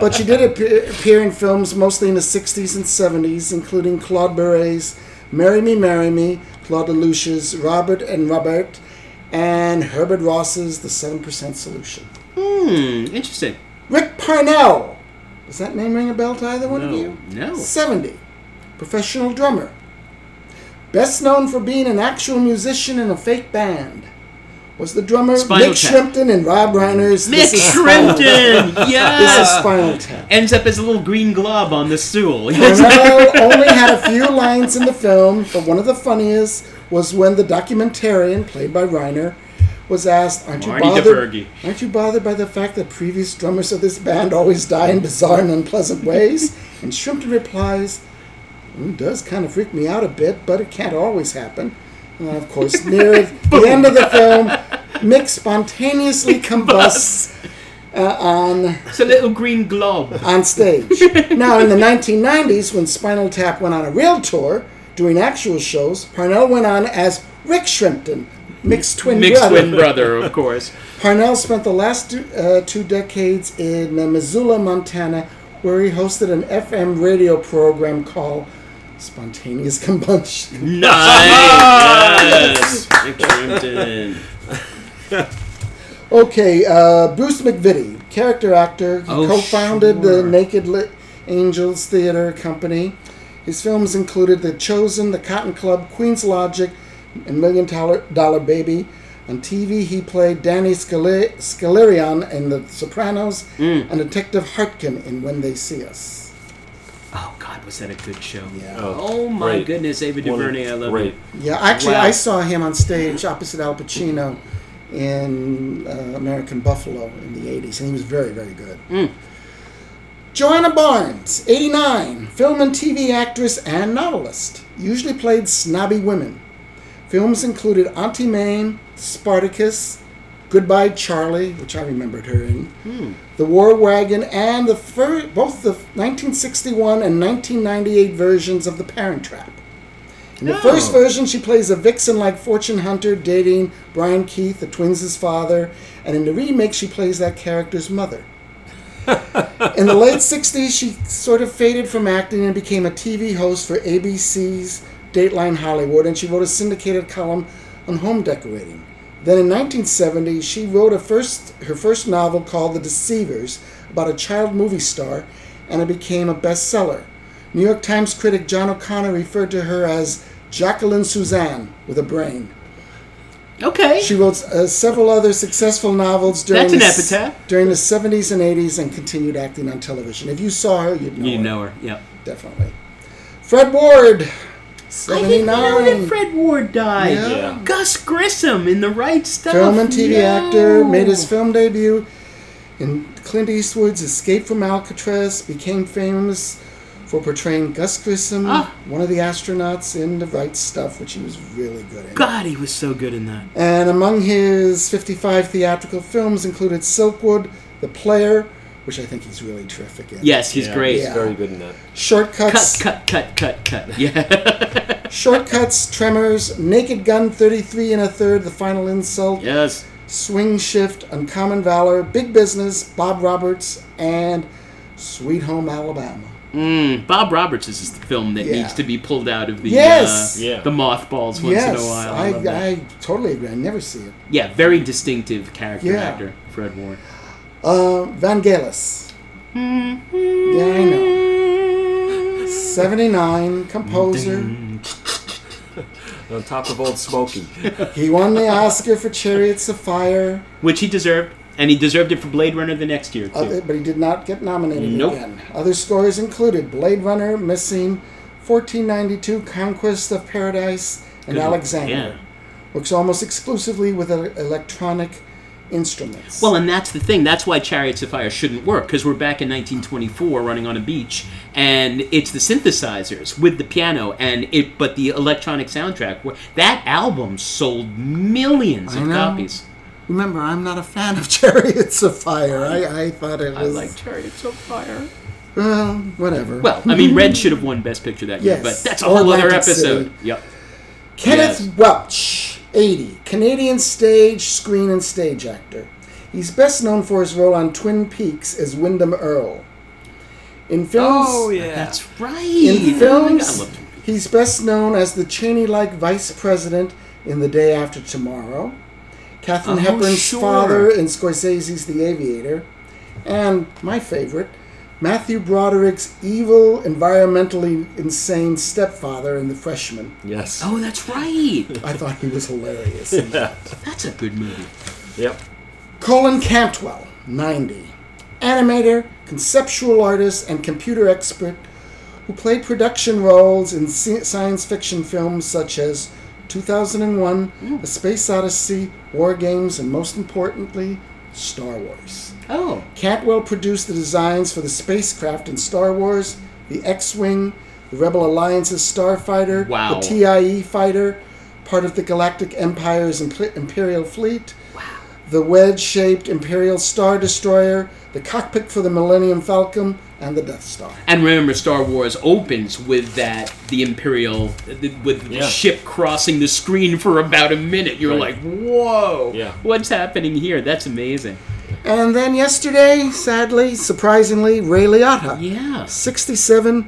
D: But she did appear, appear in films mostly in the 60s and 70s, including Claude Berri's Marry Me, Marry Me, Claude Lelouch's Robert and Robert, and Herbert Ross's The 7% Solution.
B: Hmm, interesting.
D: Rick Parnell. Does that name ring a bell to either one of you?
B: no.
D: 70. Professional drummer. Best known for being an actual musician in a fake band. Was the drummer
B: Spinal
D: Mick
B: Tap.
D: Shrimpton and Rob Reiner's
B: Mick
D: This Is Spinal Tap.
B: Shrimpton!
D: This is Spinal Tap.
B: Ends up as a little green glob on the stool. <laughs>
D: Parnell only had a few lines in the film, but one of the funniest was when the documentarian, played by Reiner, was asked, "Aren't you
B: Marty
D: bothered?
B: DiBergi.
D: Aren't you bothered by the fact that previous drummers of this band always die in bizarre and unpleasant ways?" and Shrimpton replies, "Mm, "It does kind of freak me out a bit, but it can't always happen." And of course, <laughs> near the end of the film, Mick spontaneously combusts uh, on
B: It's a little green glob.
D: on stage. <laughs> now, in the 1990s, when Spinal Tap went on a real tour, doing actual shows, Parnell went on as Rick Shrimpton, Mick's twin
B: Mixed
D: brother.
B: twin brother, of course. <laughs>
D: Parnell spent the last two, uh, two decades in uh, Missoula, Montana, where he hosted an FM radio program called Spontaneous <laughs> Combustion.
B: Nice! yes! Mick Shrimpton.
D: Okay, uh, Bruce MacVittie, character actor. He
B: Oh,
D: co-founded
B: sure.
D: the Naked Li- Angels Theater Company. His films included The Chosen, The Cotton Club, Queen's Logic, in Million Dollar, Dollar Baby. On TV, he played Danny Scali- Scalarion in The Sopranos
B: Mm.
D: and Detective Hartkin in When They See Us.
B: Oh God, was that a good show?
D: Yeah.
B: Oh my
C: great.
B: goodness, Ava
C: One-
B: DuVernay, I love
C: great.
B: you.
D: Yeah, actually,
B: Wow.
D: I saw him on stage opposite Al Pacino in uh, American Buffalo in the 80s, and he was very, very good.
B: Mm.
D: Joanna Barnes, 89, film and TV actress and novelist. Usually played snobby women. Films included Auntie Mame, Spartacus, Goodbye Charlie, which I remembered her in, hmm. The War Wagon, and the fir- both the 1961 and 1998 versions of The Parent Trap. In the
B: Oh.
D: first version, she plays a vixen-like fortune hunter dating Brian Keith, the twins' father, and in the remake, she plays that character's mother. in the late 60s, she sort of faded from acting and became a TV host for ABC's Dateline Hollywood, and she wrote a syndicated column on home decorating. Then in 1970, she wrote a first, her first novel called The Deceivers about a child movie star, and it became a bestseller. New York Times critic John O'Connor referred to her as Jacqueline Susann with a brain.
B: Okay.
D: She wrote uh, several other successful novels during
B: That's an
D: the s- during the 70s and 80s and continued acting on television. If you saw her, you'd know
B: you
D: her.
B: know her. Yeah.
D: Definitely. Fred Ward,
B: I didn't know that Fred Ward died.
D: Yeah.
C: Yeah.
B: Gus Grissom in the right stuff.
D: Film and TV
B: No.
D: actor, made his film debut in Clint Eastwood's Escape from Alcatraz, became famous for portraying Gus Grissom,
B: Ah.
D: one of the astronauts in The Right Stuff, which he was really good in.
B: God, he was so good in that.
D: And among his 55 theatrical films included Silkwood, The Player, which I think he's really terrific in.
B: Yes, he's
C: Yeah,
B: great.
C: He's
D: Yeah.
C: very good in that.
D: Shortcuts,
B: Cut, cut, cut, cut, cut. <laughs> Yeah.
D: Shortcuts, Tremors, Naked Gun 33 and a third, The Final Insult,
B: yes.
D: Swing Shift, Uncommon Valor, Big Business, Bob Roberts, and Sweet Home Alabama.
B: Mm, Bob Roberts is the film that
D: Yeah.
B: needs to be pulled out of the
D: Yes!
B: uh,
C: Yeah.
B: the mothballs once
D: yes,
B: in a while. I,
D: I. I totally agree. I never see it.
B: yeah, very distinctive character
D: Yeah.
B: actor, Fred Ward.
D: Uh, Vangelis. Yeah, I know. 79, composer. <laughs>
C: On top of Old Smoky.
D: He won the Oscar for Chariots of Fire,
B: Which he deserved, and he deserved it for Blade Runner the next year too.
D: other, but he did not get nominated
B: Nope.
D: again. Other scores included Blade Runner, Missing, 1492, Conquest of Paradise, and
B: Good-
D: Alexander.
B: yeah.
D: Works almost exclusively with el- electronic instruments.
B: Well, and that's the thing. That's why Chariots of Fire shouldn't work because we're back in 1924, running on a beach, and it's the synthesizers with the piano and it. But the electronic soundtrack, that album sold millions of copies.
D: Remember, I'm not a fan of <laughs> Chariots of Fire. I, I thought it
B: I
D: was.
B: like Chariots of Fire.
D: Well, whatever.
B: Well, I mean, Reds should have won Best Picture that year, but that's a
D: Or
B: whole other episode.
D: City.
B: Yep.
D: Kenneth
B: Yes.
D: Welsh, 80, Canadian stage, screen, and stage actor. He's best known for his role on Twin Peaks as Windom Earle. In oh, films,
C: Oh, yeah.
B: That's right.
D: in films,
B: love Twin Peaks.
D: he's best known as the Cheney-like vice president in The Day After Tomorrow, Katharine
B: Oh,
D: Hepburn's
B: sure.
D: father in Scorsese's The Aviator, and my favorite, Matthew Broderick's evil, environmentally insane stepfather in The Freshman.
C: Yes.
B: Oh, that's right.
D: I thought he was hilarious. <laughs>
C: Yeah.
B: That's a good movie.
C: Yep.
D: Colin Cantwell, 90. Animator, conceptual artist, and computer expert who played production roles in science fiction films such as 2001, A Space Odyssey, War Games, and most importantly, Star Wars.
B: Oh.
D: Cantwell produced the designs for the spacecraft in Star Wars, the X Wing, the Rebel Alliance's Starfighter,
B: Wow.
D: the TIE fighter, part of the Galactic Empire's Imp- Imperial Fleet, the wedge shaped Imperial Star Destroyer, the cockpit for the Millennium Falcon, and the Death Star.
B: And remember, Star Wars opens with that the Imperial the, with the ship crossing the screen for about a minute. You're
C: Right.
B: like, whoa,
C: Yeah.
B: what's happening here? That's amazing.
D: And then yesterday, sadly, surprisingly, Ray Liotta,
B: Yeah.
D: 67,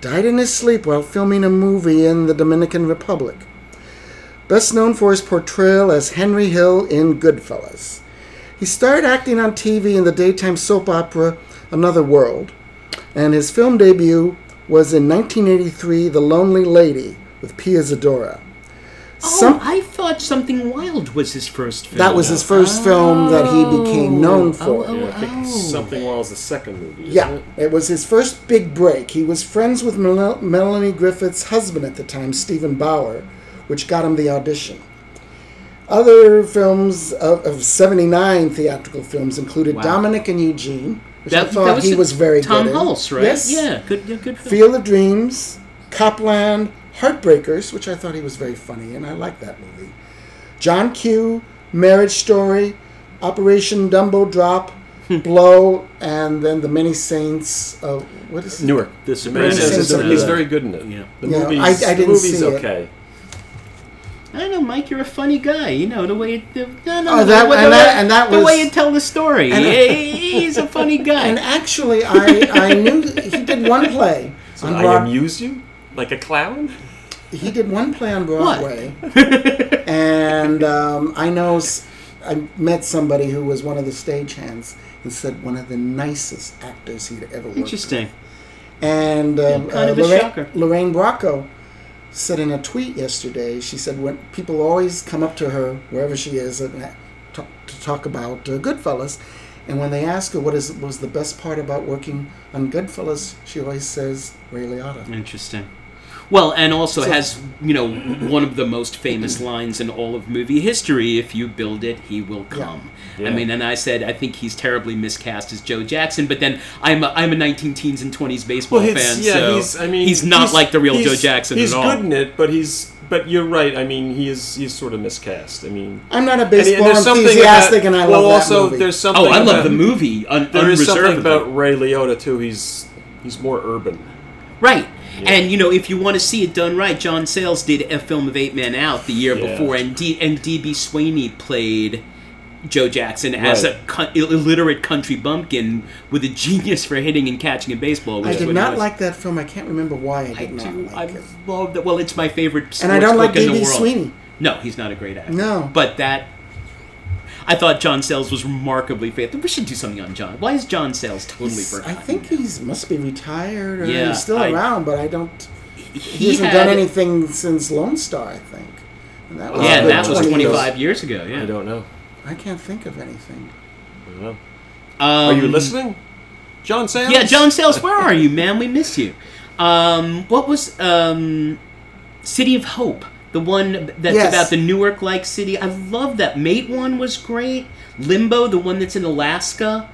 D: died in his sleep while filming a movie in the Dominican Republic. Best known for his portrayal as Henry Hill in Goodfellas. He started acting on TV in the daytime soap opera Another World, and his film debut was in 1983 The Lonely Lady with Pia Zadora.
B: Oh,
D: Some-
B: I thought Something Wild was his first film.
D: that was his first film that he oh. became known oh, for.
B: oh,
C: Yeah, I think
B: oh.
C: Something Wild is the second movie. Isn't
D: Yeah,
C: it?
D: it was his first big break. He was friends with Mel- Melanie Griffith's husband at the time, Steven Bauer, which got him the audition. Other films of, of 79 theatrical films included
B: Wow.
D: Dominic and Eugene, which I
B: That,
D: thought
B: was
D: he was very
B: Tom
D: good in.
B: Hulce, right?
D: Yes.
B: Yeah, good, yeah, good film.
D: Field of Dreams, Copland, Heartbreakers, which I thought he was very funny and I like that movie. John Q, Marriage Story, Operation Dumbo Drop,
B: Hmm.
D: Blow, and then The Many Saints of what is it?
C: Newark.
B: The
C: He's,
B: Sopranos.
D: Saints of
C: he's very good in it.
B: Yeah.
C: The
D: Yeah,
C: movie's,
D: I- I
C: the
D: didn't
C: movie's
D: see it.
C: okay.
B: I know, Mike. You're a funny guy. You know the way you, the, no, no,
D: Oh, that-
B: the, way-
D: and
B: the
D: that- and that
B: the
D: was-
B: way you tell the story.
D: And- <laughs>
B: he's a funny guy.
D: And actually, I, I knew he did one play on
C: I
D: Broad-
C: amuse you like a clown.
D: He did one play on Broadway, <laughs> and um, I know I met somebody who was one of the stagehands and said one of the nicest actors he'd ever worked. with.
B: Interesting.
D: And um,
B: kind
D: uh,
B: of a
D: Lorraine,
B: shocker.
D: Lorraine Bracco said in a tweet yesterday, she said when people always come up to her wherever she is and talk, to talk about uh, Goodfellas, and when they ask her what is was the best part about working on Goodfellas, she always says Ray Liotta.
B: Interesting. Well, and also
D: So-
B: has you know one of the most famous lines in all of movie history: "If you build it, he will come." I
C: Yeah.
B: mean, and I said I think he's terribly miscast as Joe Jackson, but then I'm a, I'm a 19 teens and 20s baseball
C: Well,
B: fan,
C: yeah,
B: so
C: he's. I mean,
B: he's not
C: he's-
B: like the real Joe Jackson at all.
C: He's good in it, but he's. But you're right. I mean, he is. He's sort of miscast. I mean,
D: I'm not a
C: and- and
D: baseball enthusiastic, and I
C: well,
D: love
C: also
D: that movie.
C: there's something.
B: oh, I love
C: about-
B: the movie. Un-
C: There is something about Ray Liotta too. He's he's more urban.
B: Right. And you know, if you want to see it done right, John Sayles did a film of Eight Men Out the year
C: Yeah.
B: before, and D- and DB Sweeney played Joe Jackson as
C: Right.
B: a co- illiterate country bumpkin with a genius for hitting and catching in baseball. Which
D: I did not like that film. I can't remember why I did
B: I
D: did not
B: do. I
D: like it.
B: love that. Well, it's my favorite.
D: And I don't like
B: book in the
D: D.B. Sweeney.
B: No, he's not a great actor.
D: No.
B: but that. I thought John Sayles was remarkably faithful. We should do something on John. Why is John Sayles totally
D: He's-
B: forgotten?
D: I think he's must be retired or
B: Yeah,
D: he's still
B: I-
D: around, but I don't. He,
B: he
D: hasn't
B: had,
D: done anything since Lone Star, I think. And that was
B: Yeah, that was
D: 20 years.
B: 25 years ago. Yeah.
C: I don't know.
D: I can't think of anything.
C: I don't know.
B: Um,
C: Are you listening, John Sayles?
B: Yeah, John Sayles, where are you, man? We miss you. Um, what was um, City of Hope? The one that's
D: Yes.
B: about the Newark-like city. I love that. Matewan was great. Limbo, the one that's in Alaska,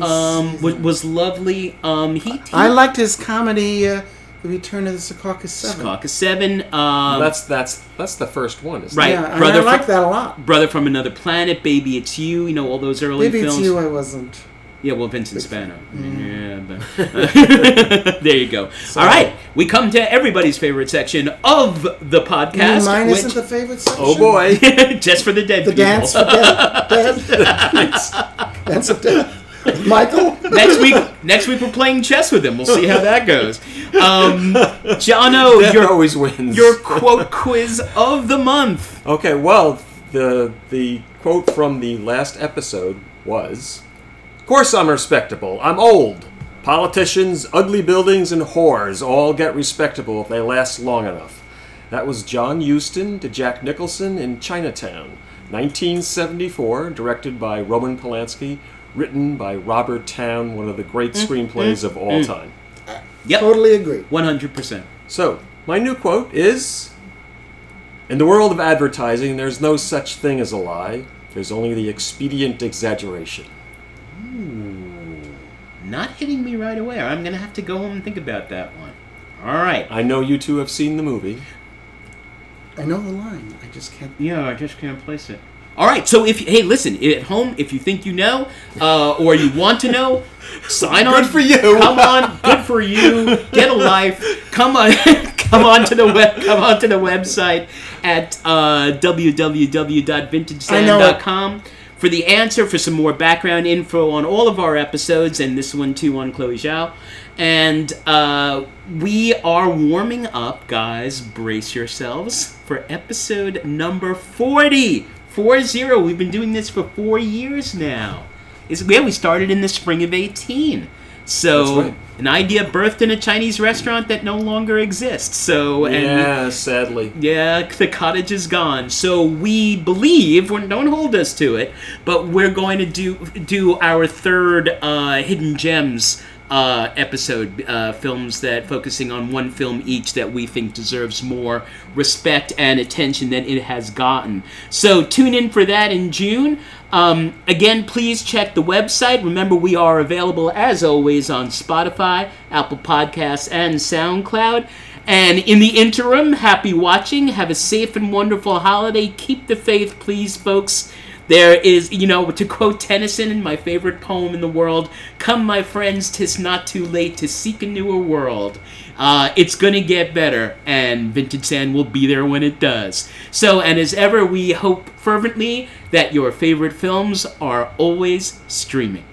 B: um, was, was lovely. Um, he, he
D: I liked his comedy, uh, The Return of the Secaucus Seven.
B: Caucus Seven. Um,
C: That's that's that's the first one. Isn't
B: Right.
C: It?
D: Yeah,
B: Brother
D: I liked
B: from-
D: that a lot.
B: Brother from Another Planet, Baby It's You. You know all those early
D: Maybe
B: films.
D: it's you. I wasn't.
B: Yeah, well, Vincent Spano.
D: Mm.
B: Yeah, but <laughs> <laughs> there you go. All right, we come to everybody's favorite section of the podcast.
D: Mine
B: which-
D: isn't the favorite section.
C: Oh boy. <laughs>
B: just for the dead people.
D: The
B: people.
D: dance for dead. dead. dance of death. Michael.
B: next week, next week we're playing chess with him. We'll see how that goes. Um, Jono,
C: Death
B: your
C: always wins.
B: your quote quiz of the month.
C: Okay, well, the the quote from the last episode was, "Of course I'm respectable. I'm old. Politicians, ugly buildings, and whores all get respectable if they last long enough." That was John Huston to Jack Nicholson in Chinatown, 1974, directed by Roman Polanski, written by Robert Towne, one of the great mm-hmm. screenplays of all mm-hmm. time.
B: Yep,
D: Totally agree.
B: one hundred percent.
C: So, my new quote is In the world of advertising, there's no such thing as a lie, there's only the expedient exaggeration.
B: Not hitting me right away. I'm gonna have to go home and think about that one. All right.
C: I know you two have seen the movie.
D: I know the line. I just can't.
B: Yeah, I just can't place it. All right, so if hey, listen at home, if you think you know, uh, or you want to know, <laughs> sign on.
C: Good for you.
B: Come on, good for you. Get a life. Come on, <laughs> come on to the web. Come on to the website at uh, www.vintagesound.com for the answer for some more background info on all of our episodes and this one too on Chloe Zhao. And uh, we are warming up, guys. Brace yourselves for episode number 40. 40. We've been doing this for four years now. It's, yeah, we started in the spring of 18. So
C: right.
B: an idea birthed in a Chinese restaurant that no longer exists. So and
C: Yeah, sadly.
B: yeah, the cottage is gone. So we believe, well, don't hold us to it, but we're going to do do our third uh, hidden gems uh, episode, uh, films that focusing on one film each that we think deserves more respect and attention than it has gotten. So tune in for that in June. Um, again, please check the website. Remember, we are available as always on Spotify, Apple Podcasts, and SoundCloud. And in the interim, happy watching. Have a safe and wonderful holiday. Keep the faith, please, folks. There is, you know, to quote Tennyson in my favorite poem in the world Come, my friends, tis not too late to seek a newer world. Uh, it's to get better, and Vintage Sand will be there when it does. So, and as ever, we hope fervently that your favorite films are always streaming.